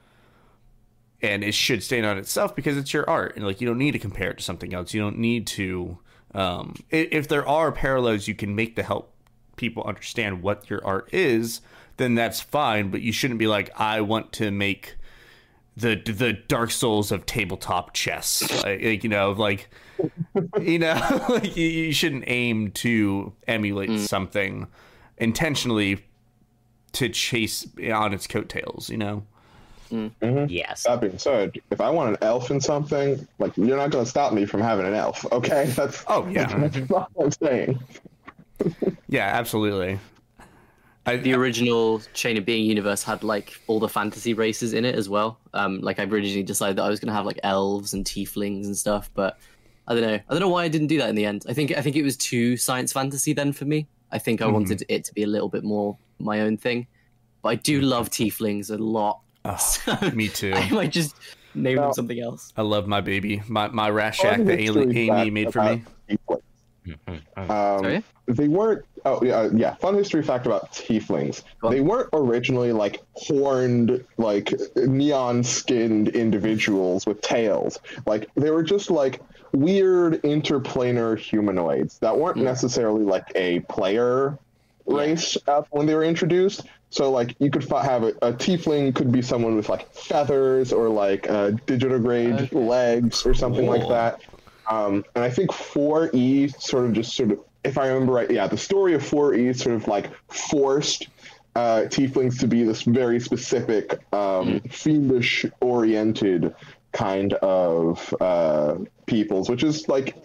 and it should stand on itself because it's your art and like you don't need to compare it to something else. You don't need to. Um, if there are parallels you can make to help people understand what your art is, then that's fine. But you shouldn't be like, I want to make the the Dark Souls of tabletop chess. *laughs* Like, like, you know, like you know, *laughs* like you, you shouldn't aim to emulate mm. something intentionally to chase on its coattails. You know. Mm. Mm-hmm. yes. That being said, if I want an elf in something, like you're not going to stop me from having an elf. Okay, *laughs* that's Oh yeah, that's all I'm saying. *laughs* yeah, absolutely. I, the original Chain of Being universe had like all the fantasy races in it as well. Um, like I originally decided that I was gonna have like elves and tieflings and stuff, but I don't know. I don't know why I didn't do that in the end. I think I think it was too science fantasy then for me. I think I wanted it to be a little bit more my own thing. But I do love tieflings a lot. *laughs* So me too. I might just name Well- them something else. I love my baby, my my Rashak Fun that history Amy, Amy made for me. tieflings. Um, they weren't. Oh yeah, uh, yeah. Fun history fact about tieflings: Go they weren't originally like horned, like neon-skinned individuals with tails. Like they were just like weird interplanar humanoids that weren't Hmm. necessarily like a player race uh, when they were introduced. So like you could fi- have a, a tiefling could be someone with like feathers or like uh, digitigrade legs or something like that. Um, and I think 4E sort of just sort of, if I remember right, yeah, the story of 4E sort of like forced uh, tieflings to be this very specific, um, fiendish oriented kind of uh, peoples, which is like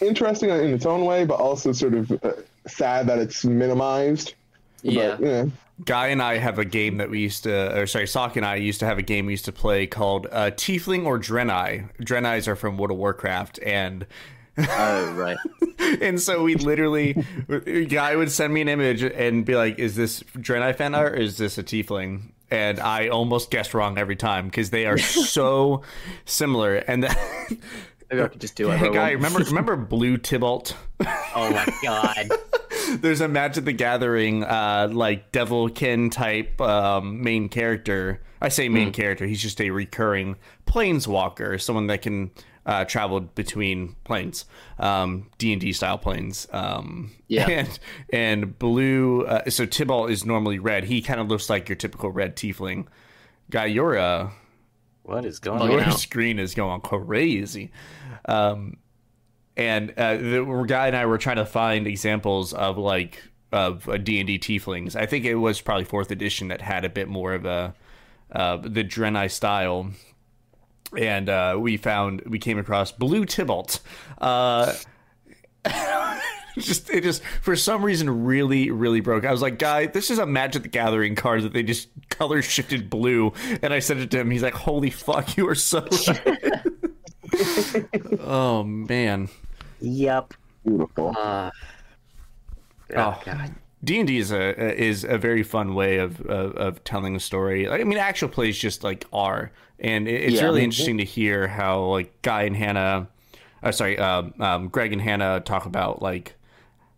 interesting in its own way, but also sort of uh, sad that it's minimized. Yeah. But, yeah. Guy and I have a game that we used to, or sorry, Sock and I used to have a game we used to play called uh, Tiefling or Draenei. Draenei's are from World of Warcraft, and Oh right. *laughs* and so we literally, Guy would send me an image and be like, "Is this Draenei fan art? Or is this a Tiefling?" And I almost guessed wrong every time because they are *laughs* so similar. And then, Maybe I could just do *laughs* whatever. hey, Guy, remember *laughs* remember Blue Tibalt? *laughs* Oh my god. there's a Magic the Gathering uh like devilkin type um main character. I say main Hmm. character, he's just a recurring planeswalker, someone that can uh travel between planes. Um D&D style planes. Um Yeah. and and blue uh, so Tibalt is normally red. He kind of looks like your typical red tiefling. Guy, You're uh What is going your on? out. screen is going crazy. Um, and uh, the guy and I were trying to find examples of like of uh, D and D tieflings. I think it was probably fourth edition that had a bit more of a uh, the Draenei style. And uh, we found we came across Blue Tibalt. *laughs* *laughs* Just it just for some reason really really broke. I was like, guy, this is a Magic the Gathering card that they just *laughs* color shifted blue, and I sent it to him. He's like, holy fuck, you are so. *laughs* oh man. Yep. Beautiful. Uh, Oh. God. D and D is a is a very fun way of, of, of telling a story. I mean, actual plays just like are, and it, it's Yeah. really interesting to hear how like Guy and Hannah, uh, sorry, um, um, Greg and Hannah talk about like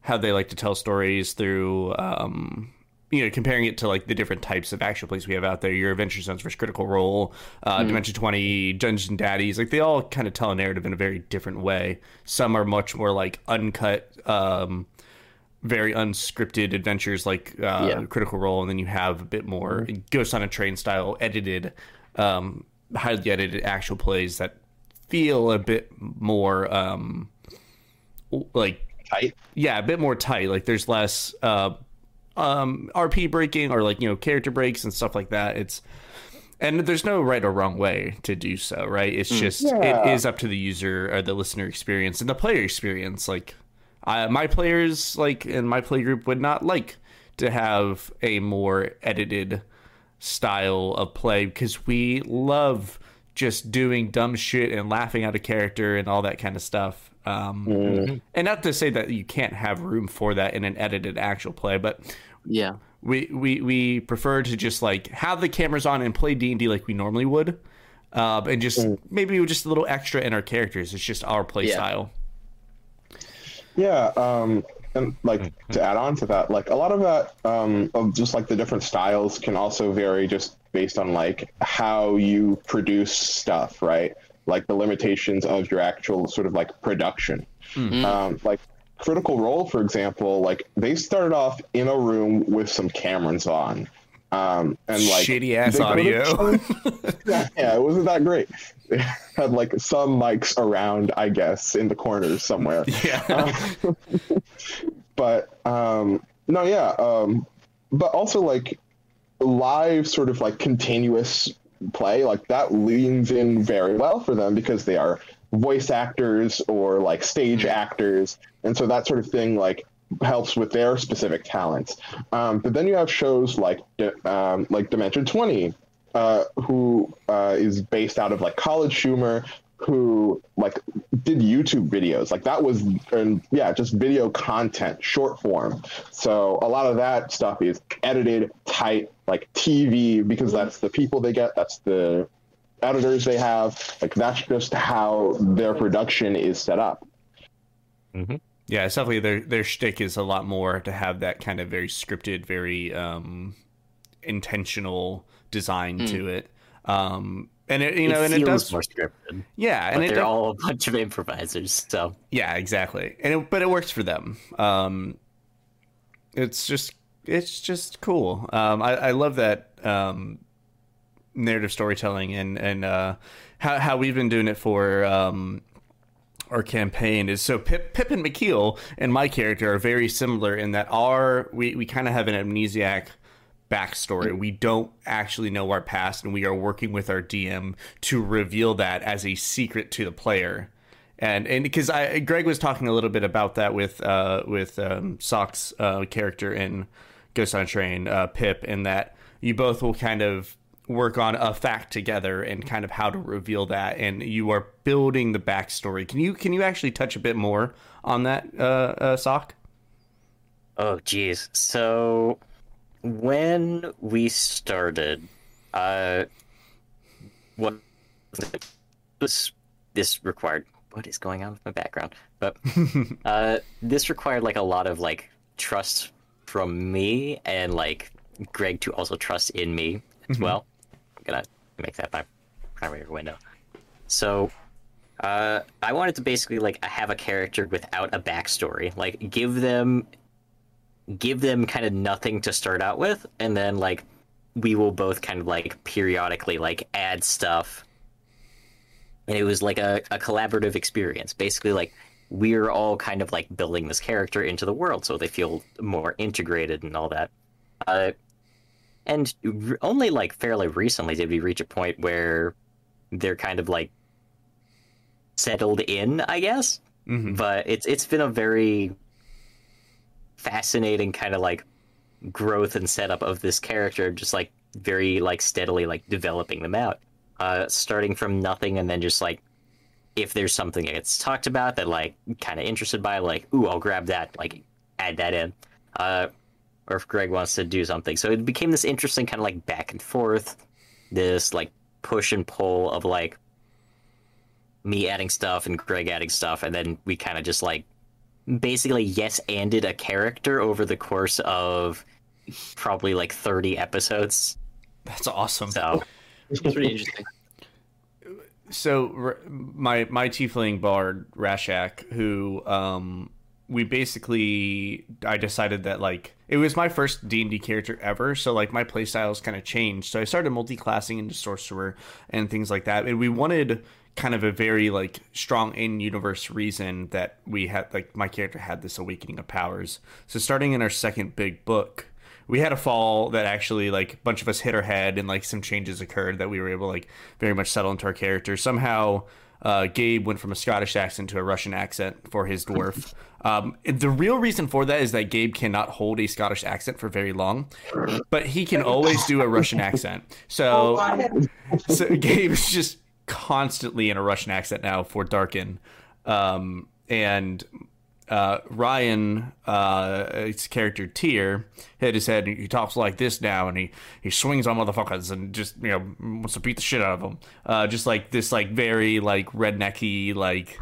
how they like to tell stories through, um, you know, comparing it to like the different types of actual plays we have out there. Your Adventure Zones versus Critical Role, uh, Dimension Twenty, Dungeon Daddies, like they all kind of tell a narrative in a very different way. Some are much more like uncut. Um, very unscripted adventures like uh, Yeah. Critical Role, and then you have a bit more Ghost on a Train style edited, um, highly edited actual plays that feel a bit more um, like Tight. yeah, a bit more tight. Like there's less uh, um, RP breaking or like you know character breaks and stuff like that. It's and there's no right or wrong way to do so, right? It's just it Yeah. is up to the user or the listener experience and the player experience. Like I, my players, like in my play group, would not like to have a more edited style of play because we love just doing dumb shit and laughing at a character and all that kind of stuff. Um, And not to say that you can't have room for that in an edited actual play, but Yeah. we we we prefer to just like have the cameras on and play D and D like we normally would, uh, and just maybe with just a little extra in our characters. It's just our play Yeah. style. Yeah, um, and like to add on to that, like a lot of that um, of just like the different styles can also vary just based on like how you produce stuff, right? Like the limitations of your actual sort of like production. Um, like Critical Role, for example, like they started off in a room with some cameras on. Um, and like Shitty ass they go to audio. yeah, *laughs* yeah, it wasn't that great. They had like some mics around, I guess, in the corners somewhere. yeah. *laughs* but um no yeah um but also like live sort of like continuous play like that leans in very well for them because they are voice actors or like stage actors. And so that sort of thing like helps with their specific talents. Um, but then you have shows like um, like dimension 20 uh, who uh, is based out of like college humor who like did youtube videos. Like that was and yeah just video content short form. So a lot of that stuff is edited tight like tv because that's the people they get that's the editors they have. Like that's just how their production is set up. Yeah, it's definitely their their shtick is a lot more to have that kind of very scripted, very um, intentional design to it. Um, and it, you know, it and it does, more scripted, yeah, and they're does- all a bunch of improvisers. So Yeah, exactly. And it, but it works for them. Um, it's just it's just cool. Um, I, I love that um, narrative storytelling and and uh, how how we've been doing it for um, our campaign is so Pip, Pip and McKeel and my character are very similar in that our we, we kind of have an amnesiac backstory. We don't actually know our past, and we are working with our DM to reveal that as a secret to the player. And and because I Greg was talking a little bit about that with uh with um, Sock's uh, character in Ghost on Train, uh, Pip, and that you both will kind of work on a fact together and kind of how to reveal that, and you are building the backstory. Can you can you actually touch a bit more on that, uh, uh Sock? Oh, geez. So when we started, uh, what this this required? What is going on with my background? But *laughs* uh, this required like a lot of like trust from me and like Greg to also trust in me as well. I'm gonna make that my primary window. So uh, I wanted to basically like have a character without a backstory, like give them give them kind of nothing to start out with, and then like we will both kind of like periodically like add stuff. And it was like a, a collaborative experience. Basically, like we're all kind of like building this character into the world so they feel more integrated and all that. Uh, and only like fairly recently did we reach a point where they're kind of like settled in, I guess. Mhm. But it's it's been a very fascinating kind of like growth and setup of this character, just like very like steadily like developing them out. Uh, starting from nothing and then just like if there's something that gets talked about that like kind of interested by, like, ooh, I'll grab that, like add that in. Uh, or if Greg wants to do something. So it became this interesting kind of like back and forth, this like push and pull of like me adding stuff and Greg adding stuff, and then we kind of just like basically yes anded a character over the course of probably like 30 episodes. That's awesome. So It's pretty interesting. so r- my my tiefling bard Rashak, who um we basically I decided that like it was my first D and D character ever, so like my playstyles kind of changed. So I started multi-classing into sorcerer and things like that, and we wanted kind of a very like strong in universe reason that we had like my character had this awakening of powers. So starting in our second big book, we had a fall that actually like a bunch of us hit our head and like some changes occurred that we were able to like very much settle into our character. Somehow uh, gabe went from a scottish accent to a russian accent for his dwarf. *laughs* Um, the real reason for that is that gabe cannot hold a scottish accent for very long but he can always do a russian accent. So so gabe is just constantly in a russian accent now for darkin um, and uh, Ryan, uh, his character Tier, hit his head he talks like this now, and he, he swings on motherfuckers and just you know wants to beat the shit out of them. Uh, just like this, like very like rednecky, like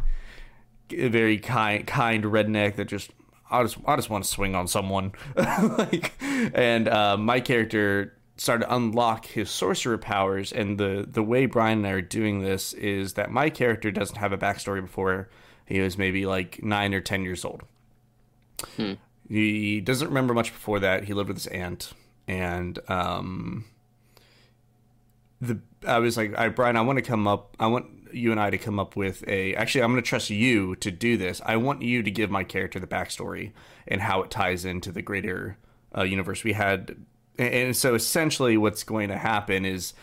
very kind kind redneck that just I just I just want to swing on someone, *laughs* like, and uh, my character started to unlock his sorcerer powers, and the the way Brian and I are doing this is that my character doesn't have a backstory before he was maybe like nine or ten years old. He doesn't remember much before that. He lived with his aunt, and um, the I was like, "I Brian, I want to come up. I want you and I to come up with a. Actually, I'm going to trust you to do this. I want you to give my character the backstory and how it ties into the greater uh, universe. We had, and- and so essentially, what's going to happen is."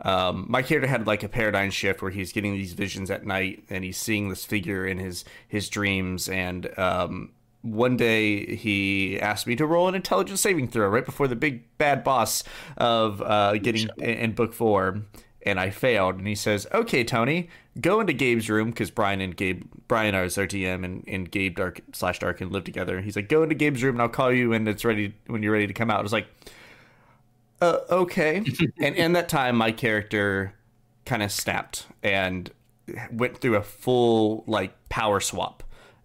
Um, my character had like a paradigm shift where he's getting these visions at night and he's seeing this figure in his his dreams. And um, one day he asked me to roll an intelligence saving throw right before the big bad boss of uh, getting in, in book four. And I failed. And he says okay Tony go into Gabe's room because Brian and Gabe Brian are his RTM and, and Gabe Dark slash Darkin live together. He's like go into Gabe's room and I'll call you when it's ready when you're ready to come out. I was like uh, okay. *laughs* and in that time, my character kind of snapped and went through a full like power swap.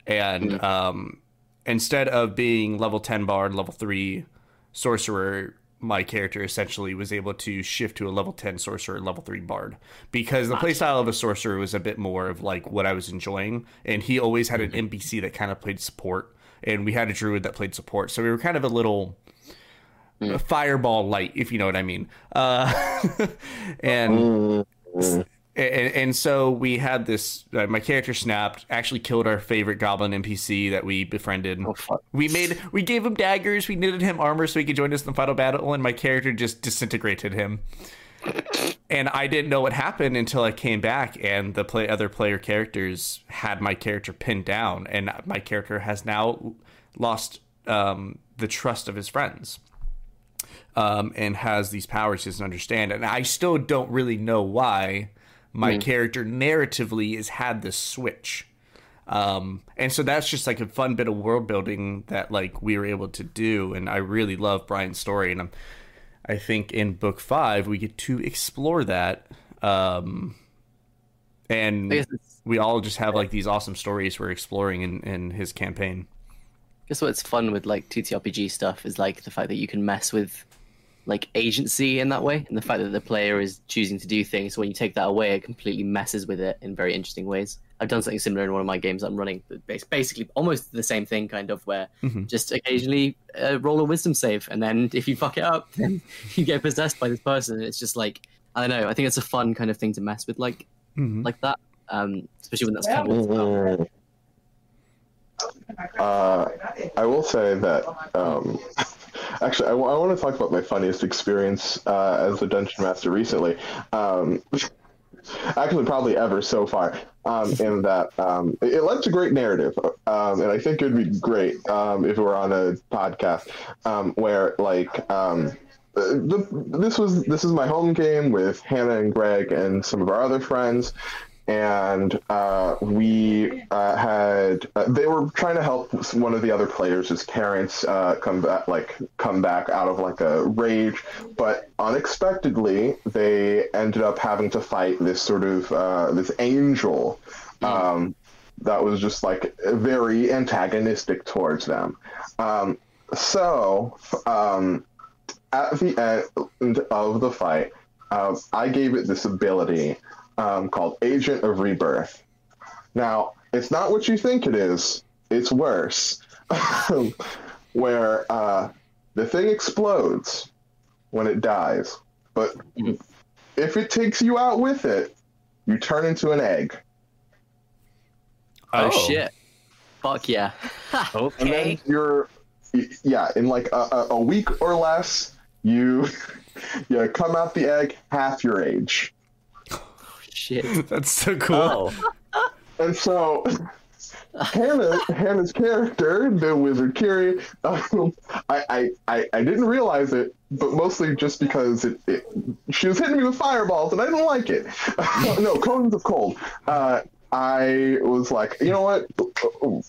And um, instead of being level 10 bard, level 3 sorcerer, my character essentially was able to shift to a level 10 sorcerer level 3 bard because the playstyle of a sorcerer was a bit more of like what I was enjoying. And he always had an NPC that kind of played support. And we had a druid that played support. So we were kind of a little a fireball light, if you know what I mean. Uh, *laughs* and, and and so we had this. Uh, my character snapped. Actually, killed our favorite goblin NPC that we befriended. we made we gave him daggers. We knitted him armor so he could join us in the final battle. And my character just disintegrated him. And I didn't know what happened until I came back, and the play other player characters had my character pinned down, and my character has now lost um, the trust of his friends um, and has these powers he doesn't understand. And I still don't really know why my character narratively has had this switch. Um, and so that's just like a fun bit of world building that like we were able to do. And I really love Brian's story. And I'm, I think in book five, we get to explore that. Um, and I guess it's, we all just have like these awesome stories we're exploring in, in his campaign. I guess what's fun with like TTRPG stuff is like the fact that you can mess with like agency in that way, and the fact that the player is choosing to do things. When you take that away, it completely messes with it in very interesting ways. I've done something similar in one of my games I'm running, but basically almost the same thing, kind of where just occasionally uh, roll a wisdom save, and then if you fuck it up, *laughs* then you get possessed by this person. It's just like I don't know. I think it's a fun kind of thing to mess with, like like that, um, especially when that's covered. Uh, I will say that. Um, actually, I, want to talk about my funniest experience uh, as a dungeon master recently. Um, actually, probably ever so far. Um, in that um, it, it led to great narrative, um, and I think it would be great um, if it were on a podcast um, where like. Um, the, this was this is my home game with Hannah and Greg and some of our other friends, and uh, we uh, had uh, they were trying to help one of the other players' his parents uh, come back like come back out of like a rage, but unexpectedly they ended up having to fight this sort of uh, this angel. Um, that was just like very antagonistic towards them. Um, so, um, at the end of the fight, uh, I gave it this ability um, called Agent of Rebirth. Now, it's not what you think it is, it's worse. *laughs* Where uh, the thing explodes when it dies, but if it takes you out with it, you turn into an egg. Oh, Oh. shit. Fuck yeah. *laughs* *laughs* And then Okay. you're, yeah, in like a, a, a week or less, you you come out the egg half your age. Shit. *laughs* That's so cool. Oh, *laughs* And so *laughs* Hannah, Hannah's character, the wizard Kiri, um, I, I, I, I didn't realize it, but mostly just because it, it she was hitting me with fireballs and I didn't like it. no, cones of cold. Uh, I was like, you know what?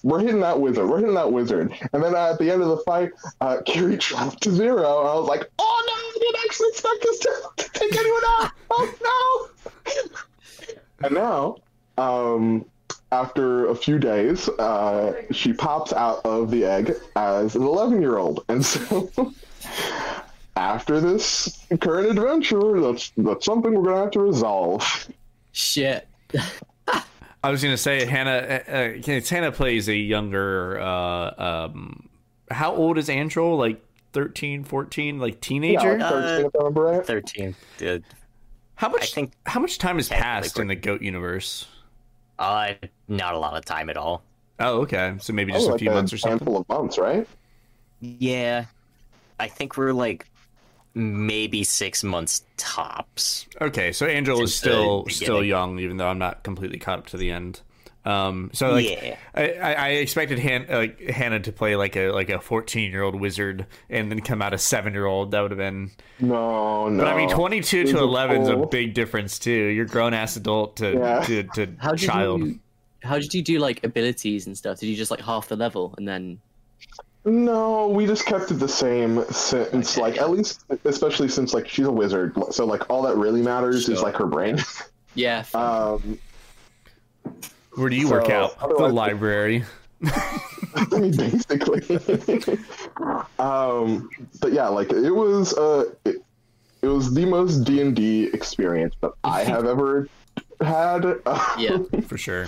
We're hitting that wizard. We're hitting that wizard. And then at the end of the fight, uh, Kiri dropped to zero. And I was like, oh no, I didn't actually expect this to, to take anyone out. Oh no. And now, um, after a few days, uh, she pops out of the egg as an 11 year old. And so, *laughs* after this current adventure, that's, that's something we're going to have to resolve. Shit. I was gonna say Hannah. Uh, uh, Hannah plays a younger. Uh, um, how old is Angel? Like 13, 14, like teenager. Yeah, 13, if I remember right. 13. Uh, how much? I think- how much time has passed in the Goat universe? uh, not a lot of time at all. Oh, okay. So maybe just Oh, a like few months or something. A handful of months, right? Yeah. I think we're like maybe six months tops. Okay, so Angel is still still young, even though I'm not completely caught up to the end. Um, so like, Yeah. I, I I expected Han, like Hannah to play like a like a 14 year old wizard and then come out a seven year old. That would have been. No, no. But I mean, 22 to 11 is a big difference too. You're grown ass adult to Yeah. to, to How did child. you? How did you do like abilities and stuff? Did you just like half the level and then? No, we just kept it the same since, Okay. like, at least, especially since, like, she's a wizard. So, like, all that really matters is, like, her brain. Yeah. *laughs* Um, Where do you work out? The library. I mean, basically. um, but yeah, like it was, uh, it, it was the most D and D experience that I *laughs* have ever had. *laughs* Yeah. For sure.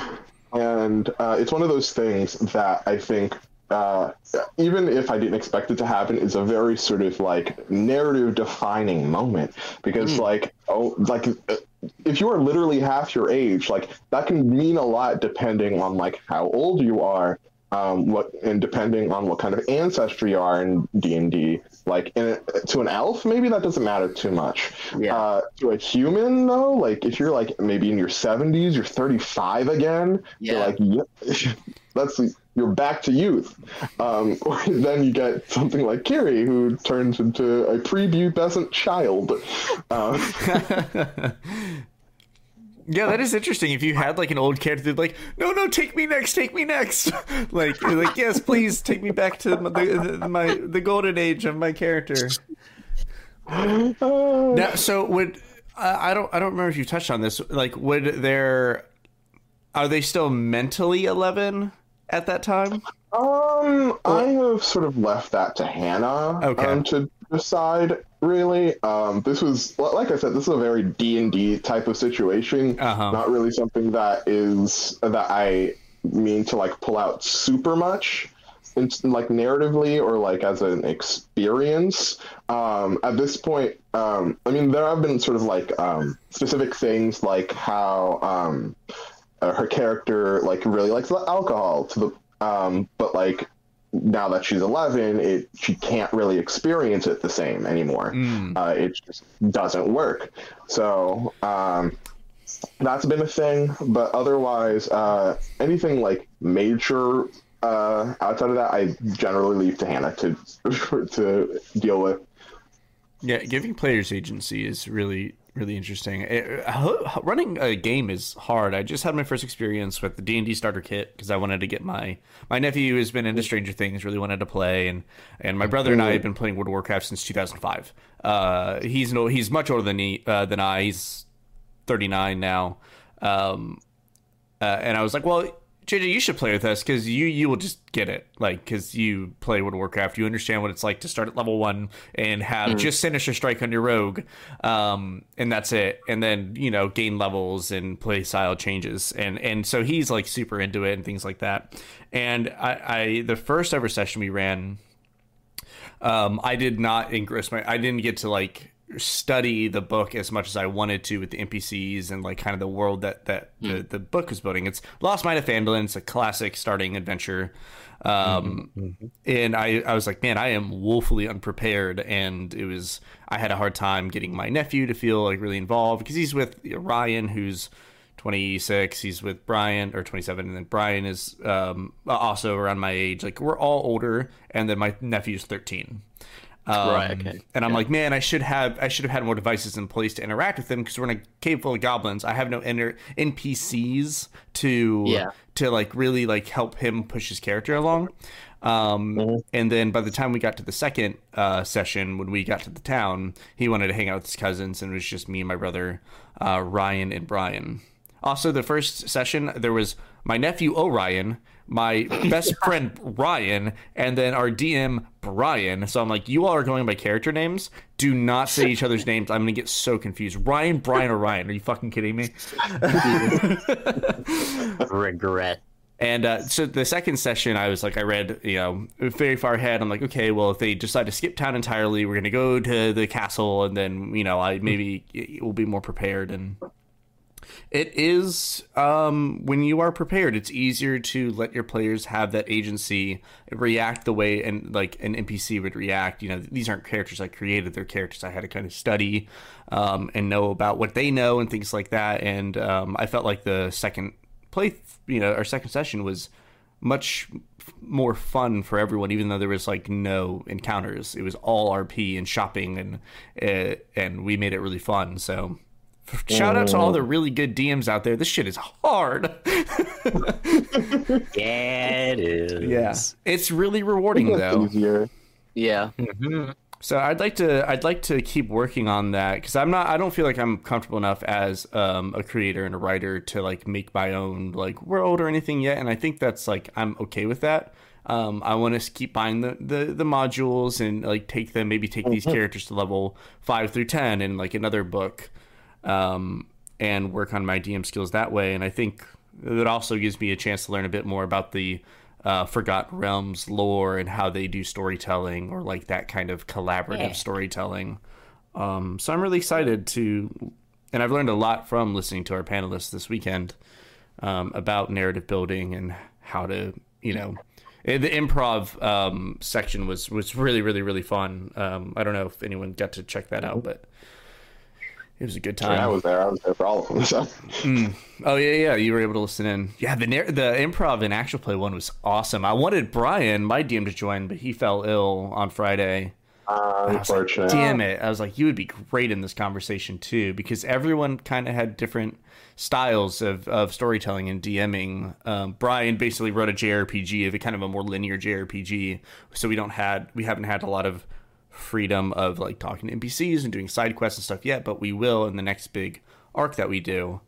and uh, it's one of those things that I think, uh, even if I didn't expect it to happen, is a very sort of like narrative defining moment because, like, oh, like. uh, If you are literally half your age, like that can mean a lot depending on like how old you are, um, what and depending on what kind of ancestry you are in D and D. Like in, to an elf, maybe that doesn't matter too much. Yeah. Uh, to a human, though, like if you're like maybe in your 70s, you're 35 again. You're Yeah. like, yeah, *laughs* that's you're back to youth. Um, or *laughs* then you get something like Kiri, who turns into a prepubescent child. Um, *laughs* Yeah, that is interesting. If you had like an old character, like, no, no, take me next, take me next. *laughs* like, like, yes, please take me back to my, the, my the golden age of my character. Now, so would uh, I don't I don't remember if you touched on this. Like, would there are they still mentally eleven at that time? Um, I have sort of left that to Hannah Okay. um, to decide. Really, um, this was like I said, this is a very D and D type of situation. Uh-huh. Not really something that is that I mean to like pull out super much, in, like narratively or like as an experience. Um, at this point, um, I mean, there have been sort of like um, specific things like how um, uh, her character like really likes alcohol to the um, but like now that she's 11 it she can't really experience it the same anymore. Mm. uh, it just doesn't work. So um, that's been a thing but otherwise uh, anything like major uh, outside of that i generally leave to hannah to *laughs* to deal with. Yeah, giving players agency is really really interesting. It, running a game is hard. I just had my first experience with the D and D starter kit because I wanted to get my my nephew who's been into Stranger Things, really wanted to play, and and my brother and I have been playing World of Warcraft since 2005. Uh, he's no he's much older than he uh, than I. He's 39 now. Um, uh, and I was like, well, JJ, you should play with us because you you will just get it. Like because you play World of Warcraft, you understand what it's like to start at level one and have just Sinister Strike on your rogue, um, and that's it. And then you know gain levels and play style changes, and and so he's like super into it and things like that. And I, I the first ever session we ran, um, I did not engross my. I didn't get to like study the book as much as I wanted to with the NPCs and like kind of the world that that the, the book was building. It's Lost Mine of Phandalin. It's a classic starting adventure. Um, and I, I was like, man, I am woefully unprepared. And it was, I had a hard time getting my nephew to feel like really involved because he's with Ryan, who's 26. He's with Brian, or 27. And then Brian is um, also around my age. Like, we're all older. And then my nephew's 13. Um, Right, okay. And I'm like, man, I should have I should have had more devices in place to interact with them because we're in a cave full of goblins. I have no inner NPCs to Yeah. to like really like help him push his character along. Um, And then by the time we got to the second uh, session, when we got to the town, he wanted to hang out with his cousins, and it was just me and my brother, uh, Ryan and Brian. Also, the first session there was my nephew Orion, my best *laughs* friend Ryan, and then our DM Brian. So I'm like, you all are going by character names. Do not say each other's names. I'm gonna get so confused. Ryan, Brian, or Ryan? Are you fucking kidding me? *laughs* Regret. And uh, so the second session, I was like, I read, you know, very far ahead. I'm like, okay, well, if they decide to skip town entirely, we're going to go to the castle, and then, you know, I maybe will be more prepared. And it is, um, when you are prepared, it's easier to let your players have that agency, react the way and like an NPC would react. You know, these aren't characters I created; they're characters I had to kind of study um, and know about what they know and things like that. And um, I felt like the second play, you know, our second session was much more fun for everyone, even though there was like no encounters. It was all RP and shopping, and uh, and we made it really fun. So. F- Shout out to all the really good DMs out there. This shit is hard. *laughs* Yeah, it is. Yeah, it's really rewarding though. Easier. Yeah. So I'd like to I'd like to keep working on that because I'm not I don't feel like I'm comfortable enough as um, a creator and a writer to like make my own like world or anything yet, and I think that's like I'm okay with that. Um, I want to keep buying the, the the modules and like take them maybe take these characters to level five through ten in like another book, um, and work on my DM skills that way. And I think it also gives me a chance to learn a bit more about the uh, Forgotten Realms lore and how they do storytelling or like that kind of collaborative Yeah. storytelling. Um, so I'm really excited to, and I've learned a lot from listening to our panelists this weekend um, about narrative building and how to, you know, eh, the improv um, section was was really really really fun. Um, I don't know if anyone got to check that out, but it was a good time. Yeah, I was there. I was there for all of them. *laughs* So. Oh yeah, yeah. You were able to listen in. Yeah, the the improv and actual play one was awesome. I wanted Brian, my DM, to join, but he fell ill on Friday. Uh, I like, unfortunate. Damn it! I was like, you would be great in this conversation too, because everyone kind of had different styles of, of storytelling and DMing. Um, Brian basically wrote a JRPG of a kind of a more linear JRPG, so we don't had we haven't had a lot of freedom of like talking to NPCs and doing side quests and stuff yet, but we will in the next big arc that we do.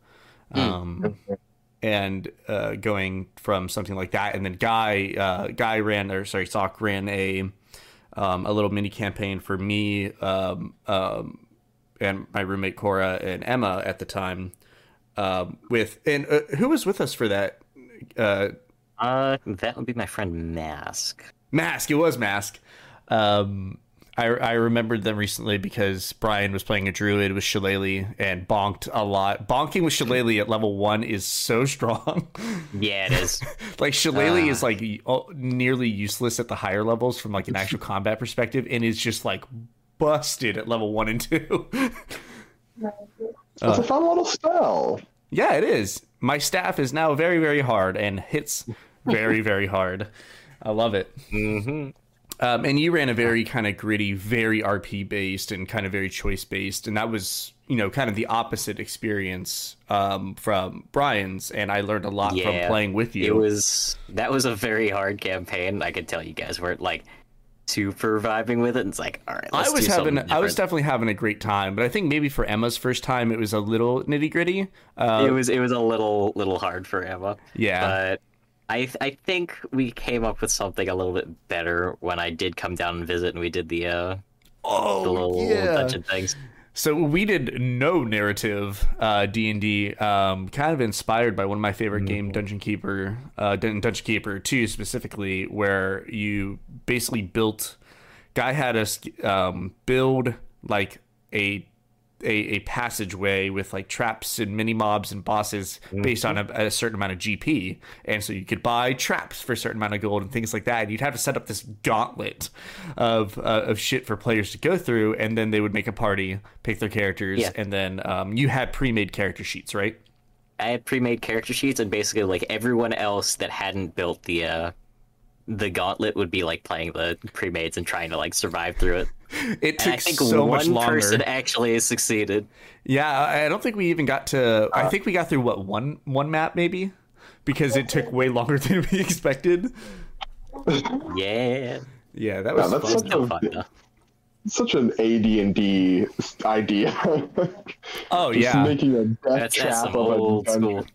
Um, and uh, going from something like that, and then Guy uh, Guy ran or sorry Sock ran a um, a little mini campaign for me um, um, and my roommate Cora and Emma at the time. Um, with and uh, who was with us for that? Uh, Uh, that would be my friend Mask. Mask. It was Mask. Um, I I remembered them recently because Brian was playing a druid with Shillelagh and bonked a lot. Bonking with Shillelagh at level one is so strong. Yeah, it is. *laughs* like Shillelagh is like oh, nearly useless at the higher levels from like an actual combat perspective, and is just like busted at level one and two. *laughs* It's a fun little spell. yeah, it is. My staff is now very very hard and hits very very hard. I love it. hmm Um, and you ran a very kind of gritty, very RP based, and kind of very choice based, and that was you know kind of the opposite experience um, from Brian's. And I learned a lot Yeah, from playing with you. It was that was a very hard campaign. I could tell you guys weren't like super vibing with it. And it's like, all right, let's I was do having, I was definitely having a great time, but I think maybe for Emma's first time, it was a little nitty gritty. Uh, it was it was a little little hard for Emma. Yeah. but I I think we came up with something a little bit better when I did come down and visit, and we did the uh the oh little yeah. dungeon things. So we did no narrative uh, D and D, um, kind of inspired by one of my favorite game, Dungeon Keeper, uh, Dun- Dungeon Keeper Two specifically, where you basically built. Guy had us um, build like a, a a passageway with like traps and mini mobs and bosses based on a, a certain amount of GP, and so you could buy traps for a certain amount of gold and things like that. And you'd have to set up this gauntlet of uh, of shit for players to go through, and then they would make a party, pick their characters, Yeah. and then um, you had pre-made character sheets, right? I had pre-made character sheets, and basically like everyone else that hadn't built the uh the gauntlet would be like playing the pre-mades and trying to like survive through it. It took And took I think so one much longer. person actually succeeded. Yeah, I I don't think we even got to. I uh, think we got through what one one map maybe, because it took way longer *laughs* than we expected. *laughs* Yeah, Yeah, that was Yeah, that's fun. such a fun though. such an AD&D idea. *laughs* Oh Just yeah, making a death That's, that's trap some of a old dungeon. school.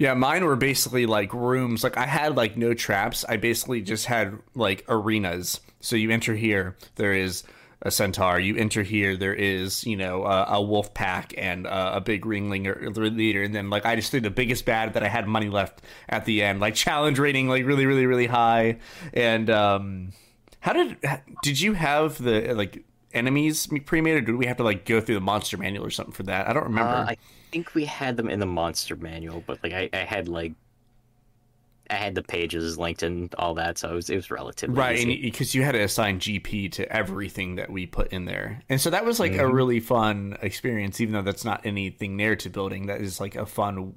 Yeah. Mine were basically like rooms. Like I had like no traps. I basically just had like arenas. So you enter here, there is a centaur. You enter here, there is you know a, wolf pack and a big ringling or leader. And then like I just did the biggest bad that I had money left at the end. Like challenge rating like really really really high. And um, how did did you have the like enemies pre-made or did we have to like go through the monster manual or something for that? I don't remember. Uh, I think we had them in the monster manual, but like I, I had like I had the pages linked and all that, so it was it was relatively right easy. because you had to assign gp to everything that we put in there. And so that was like a really fun experience even though that's not anything narrative building. That is like a fun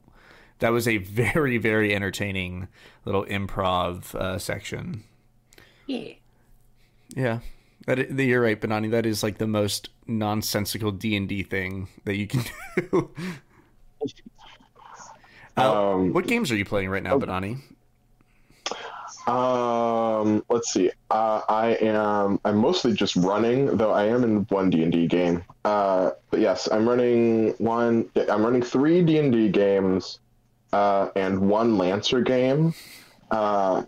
that was a very very entertaining little improv uh, section. Yeah. yeah that you're right Benani. that is like the most nonsensical d&d thing that you can *laughs* do Uh, Um, what games are you playing right now Benani? Um, let's see. Uh, I am. I'm mostly just running, though. I am in one D and D game. Uh, but yes, I'm running one. I'm running three D and D games, uh, and one Lancer game. Uh,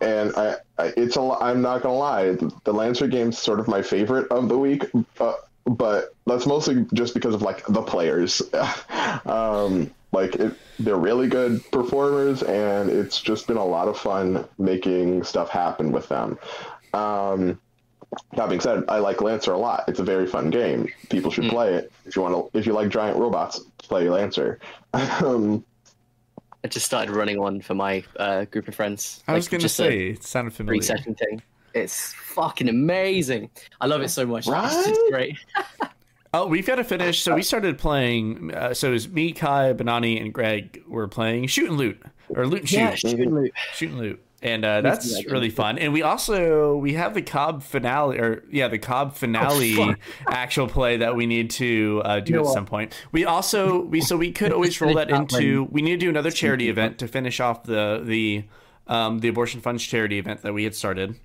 and I, it's a. I'm not gonna lie. The, Lancer game's sort of my favorite of the week. Uh, but that's mostly just because of like the players. *laughs* um, like it, they're really good performers, and it's just been a lot of fun making stuff happen with them. Um, that being said, I like Lancer a lot. It's a very fun game. People should play it if you want to. If you like giant robots, play Lancer. *laughs* um, I just started running one for my uh, group of friends. i was Like, gonna say it sounded familiar three session thing. It's fucking amazing. I love it so much. It's just Right? great. *laughs* Oh, we've got to finish. So we started playing. Uh, so it was me, Kai, Benani, and Greg were playing shoot and loot or loot and shoot, Yeah, shoot and loot. shoot and loot, and uh, that's that really fun. And we also we have the Cobb finale, or yeah, the Cobb finale fuck. actual play that we need to uh, do know at what? some point. We also we so we could always *laughs* roll that into. We need to do another charity event to finish off the the um, the abortion funds charity event that we had started.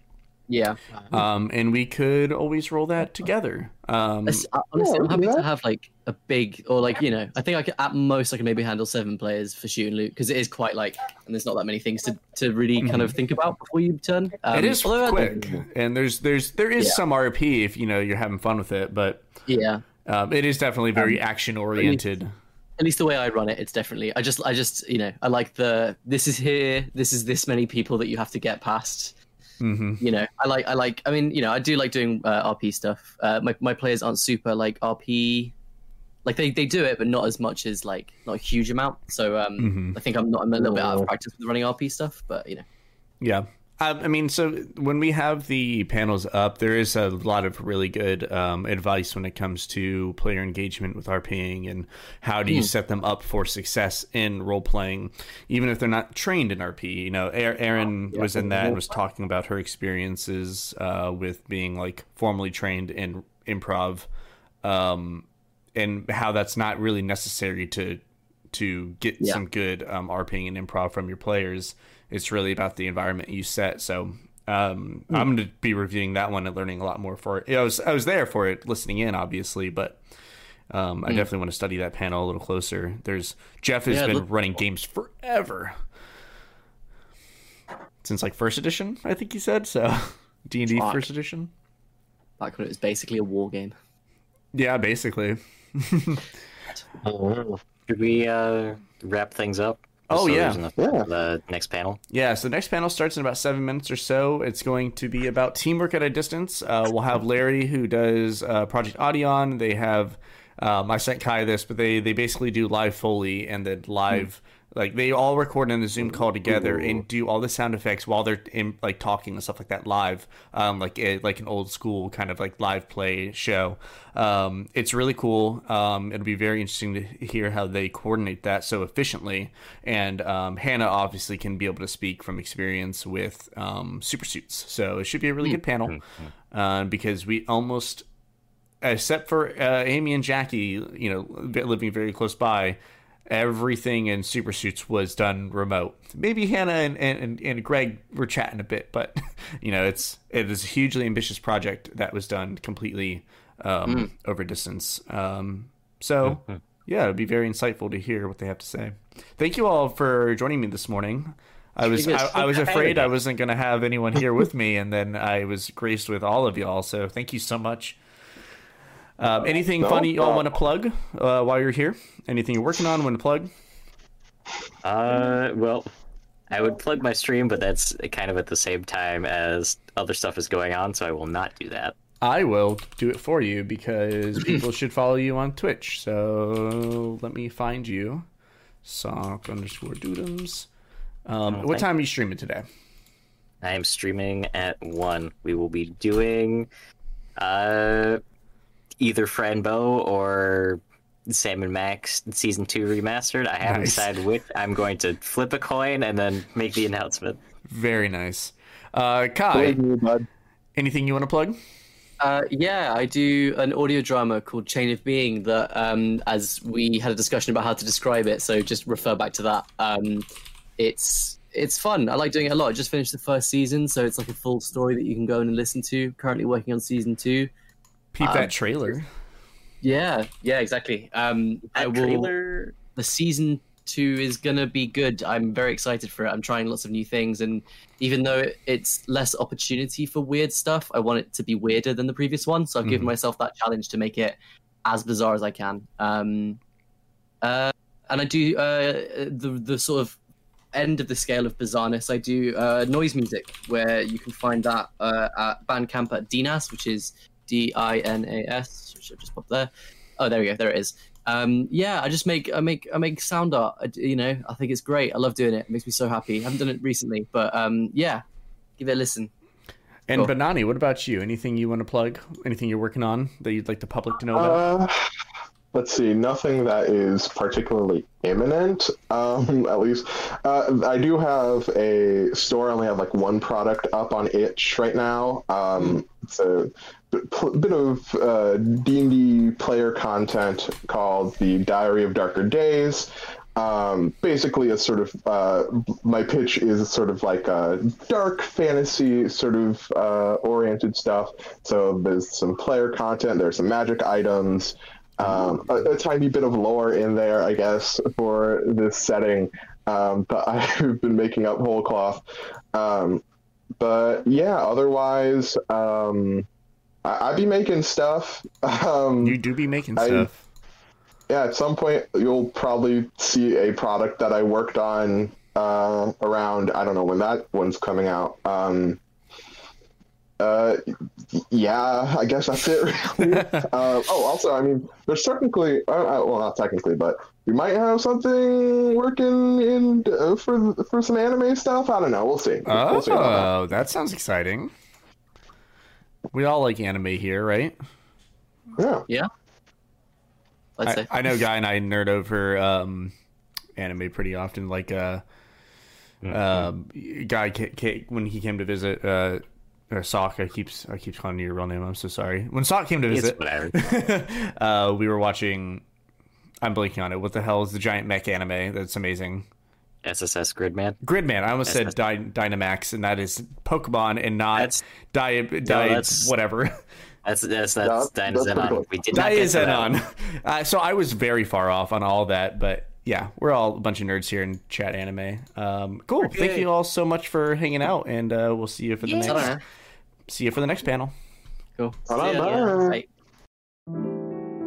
Yeah. Um, and we could always roll that together. Um, uh, honestly, I'm happy to have like a big, or like you know, I think I could at most I can maybe handle seven players for shoot and loot because it is quite like, and there's not that many things to, to really kind of think about before you turn. Um, it is although quick, and there's there's there is Yeah. some RP if you know you're having fun with it, but Yeah. um, it is definitely very action oriented. At least the way I run it, it's definitely. I just, I just, you know, I like the. This is here. This is this many people that you have to get past. hmm You know, I like, I like. I mean, you know, I do like doing uh, RP stuff. Uh, my my players aren't super like RP. Like they, they do it, but not as much as like not a huge amount. So um, Mhm. I think I'm not. I'm a little bit out of practice with running RP stuff, but you know. Yeah, Um, I mean, so when we have the panels up, there is a lot of really good um, advice when it comes to player engagement with RPing and how do you set them up for success in role playing, even if they're not trained in RP. You know, Erin was in that and was talking about her experiences uh, with being like formally trained in improv, um, and how that's not really necessary to to get Yeah. some good um, RPing and improv from your players. It's really about the environment you set. So um, I'm going to be reviewing that one and learning a lot more for it. I was I was there for it, listening in, obviously, but um, I definitely want to study that panel a little closer. There's Jeff has Yeah, been running games forever since like first edition, I think he said. So *laughs* D and D first edition. Back when it was basically a war game. Yeah, basically. *laughs* Should we uh, wrap things up? Oh, yeah. there's enough Yeah. The next panel. Yeah, so the next panel starts in about seven minutes or so. It's going to be about teamwork at a distance. Uh, we'll have Larry, who does uh, Project Audion. They have, um, I sent Kai this, but they, they basically do live Foley and then live, like they all record in a Zoom call together and do all the sound effects while they're in, like talking and stuff like that live, um, like a, like an old school kind of like live play show. Um, it's really cool. Um, it'll be very interesting to hear how they coordinate that so efficiently. And um, Hannah obviously can be able to speak from experience with um, super suits, so it should be a really good panel uh, because we almost except for uh, Amy and Jackie, you know, living very close by, everything in Super Suits was done remote. Maybe Hannah and, and, and Greg were chatting a bit, but *laughs* you know, it's it is a hugely ambitious project that was done completely um, over distance. Um, so *laughs* yeah, it'd be very insightful to hear what they have to say. Thank you all for joining me this morning. I was I, I was afraid I wasn't going to have anyone here with me, and then I was graced with all of y'all. So thank you so much. Um, anything No funny y'all want to plug uh, while you're here? Anything you're working on? Want to plug? Uh, well, I would plug my stream, but that's kind of at the same time as other stuff is going on, so I will not do that. I will do it for you because *clears throat* people should follow you on Twitch. So let me find you. Sock underscore doodums. Um, what thank- time are you streaming today? I am streaming at one. We will be doing uh either Fran Bow or Sam and Max season two remastered. I haven't Nice. decided which. I'm going to flip a coin and then make the announcement. Very nice. Uh, Kai, bud. anything you want to plug? Uh, yeah, I do an audio drama called Chain of Being that, um, as we had a discussion about how to describe it, so just refer back to that. Um, it's it's fun. I like doing it a lot. I just finished the first season, so it's like a full story that you can go in and listen to. Currently working on season two. Peep Um, that trailer. Yeah, yeah, exactly. Um, I will. trailer. the season two is gonna be good. I'm very excited for it. I'm trying lots of new things, and even though it's less opportunity for weird stuff, I want it to be weirder than the previous one. So I've given Mhm. myself that challenge to make it as bizarre as I can. Um, uh, and I do uh, the the sort of end of the scale of bizarreness. I do uh, noise music, where you can find that uh, at Bandcamp at Dinas, which is D I N A S. Which I just pop there. Oh, there we go. There it is. Um, yeah, I just make I make I make sound art. I d you know, I think it's great. I love doing it. It makes me so happy. I haven't done it recently, but um, yeah, give it a listen. And cool. Banani, what about you? Anything you want to plug? Anything you're working on that you'd like the public to know about? Uh, let's see. Nothing that is particularly imminent. Um, *laughs* at least uh, I do have a store. I only have like one product up on itch right now. Um, it's a bit, of uh, D&D player content called the Diary of Darker Days. Um, basically, a sort of uh, my pitch is sort of like a dark fantasy sort of uh, oriented stuff. So there's some player content, there's some magic items, um, a, a tiny bit of lore in there, I guess, for this setting. Um, but *laughs* I've been making up whole cloth. Um, but yeah, otherwise, um, I, I'd be making stuff. *laughs* Um, you do be making I- stuff. yeah, at some point you'll probably see a product that I worked on uh, around I don't know when that one's coming out. Um, Uh, yeah, I guess that's it. *laughs* Really. *laughs* uh, oh, also, I mean, there's technically, uh, uh, well, not technically, but we might have something working in uh, for for some anime stuff. I don't know. We'll see. We'll see that. Oh, that sounds exciting. We all like anime here, right? Yeah. Let's I. I know Guy and I nerd over um, anime pretty often. Like, uh, um, Guy ca- ca- when he came to visit, uh, or Sock, I keeps I keep calling you your real name. I'm so sorry. When Sock came to visit, *laughs* uh, we were watching. I'm blanking on it. What the hell is the giant mech anime? That's amazing. SSS Gridman. Gridman. I almost said Dy- Dynamax, and that is Pokemon and not That's- Di Di that's- whatever. That's that's Yeah, that's that's pretty We did not get that *laughs* Uh, so I was very far off on all that, but yeah, we're all a bunch of nerds here in chat anime. Um, cool. Thank you all so much for hanging out, and uh, we'll see you for the Ta-da. next. See you for the next panel. Cool. Ta-da, See ya. bye. Bye.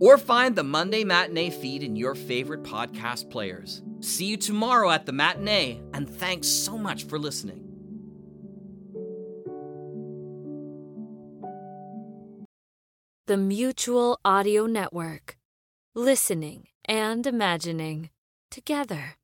or find the Monday Matinee feed in your favorite podcast players. See you tomorrow at the matinee, and thanks so much for listening. The Mutual Audio Network. Listening and imagining together.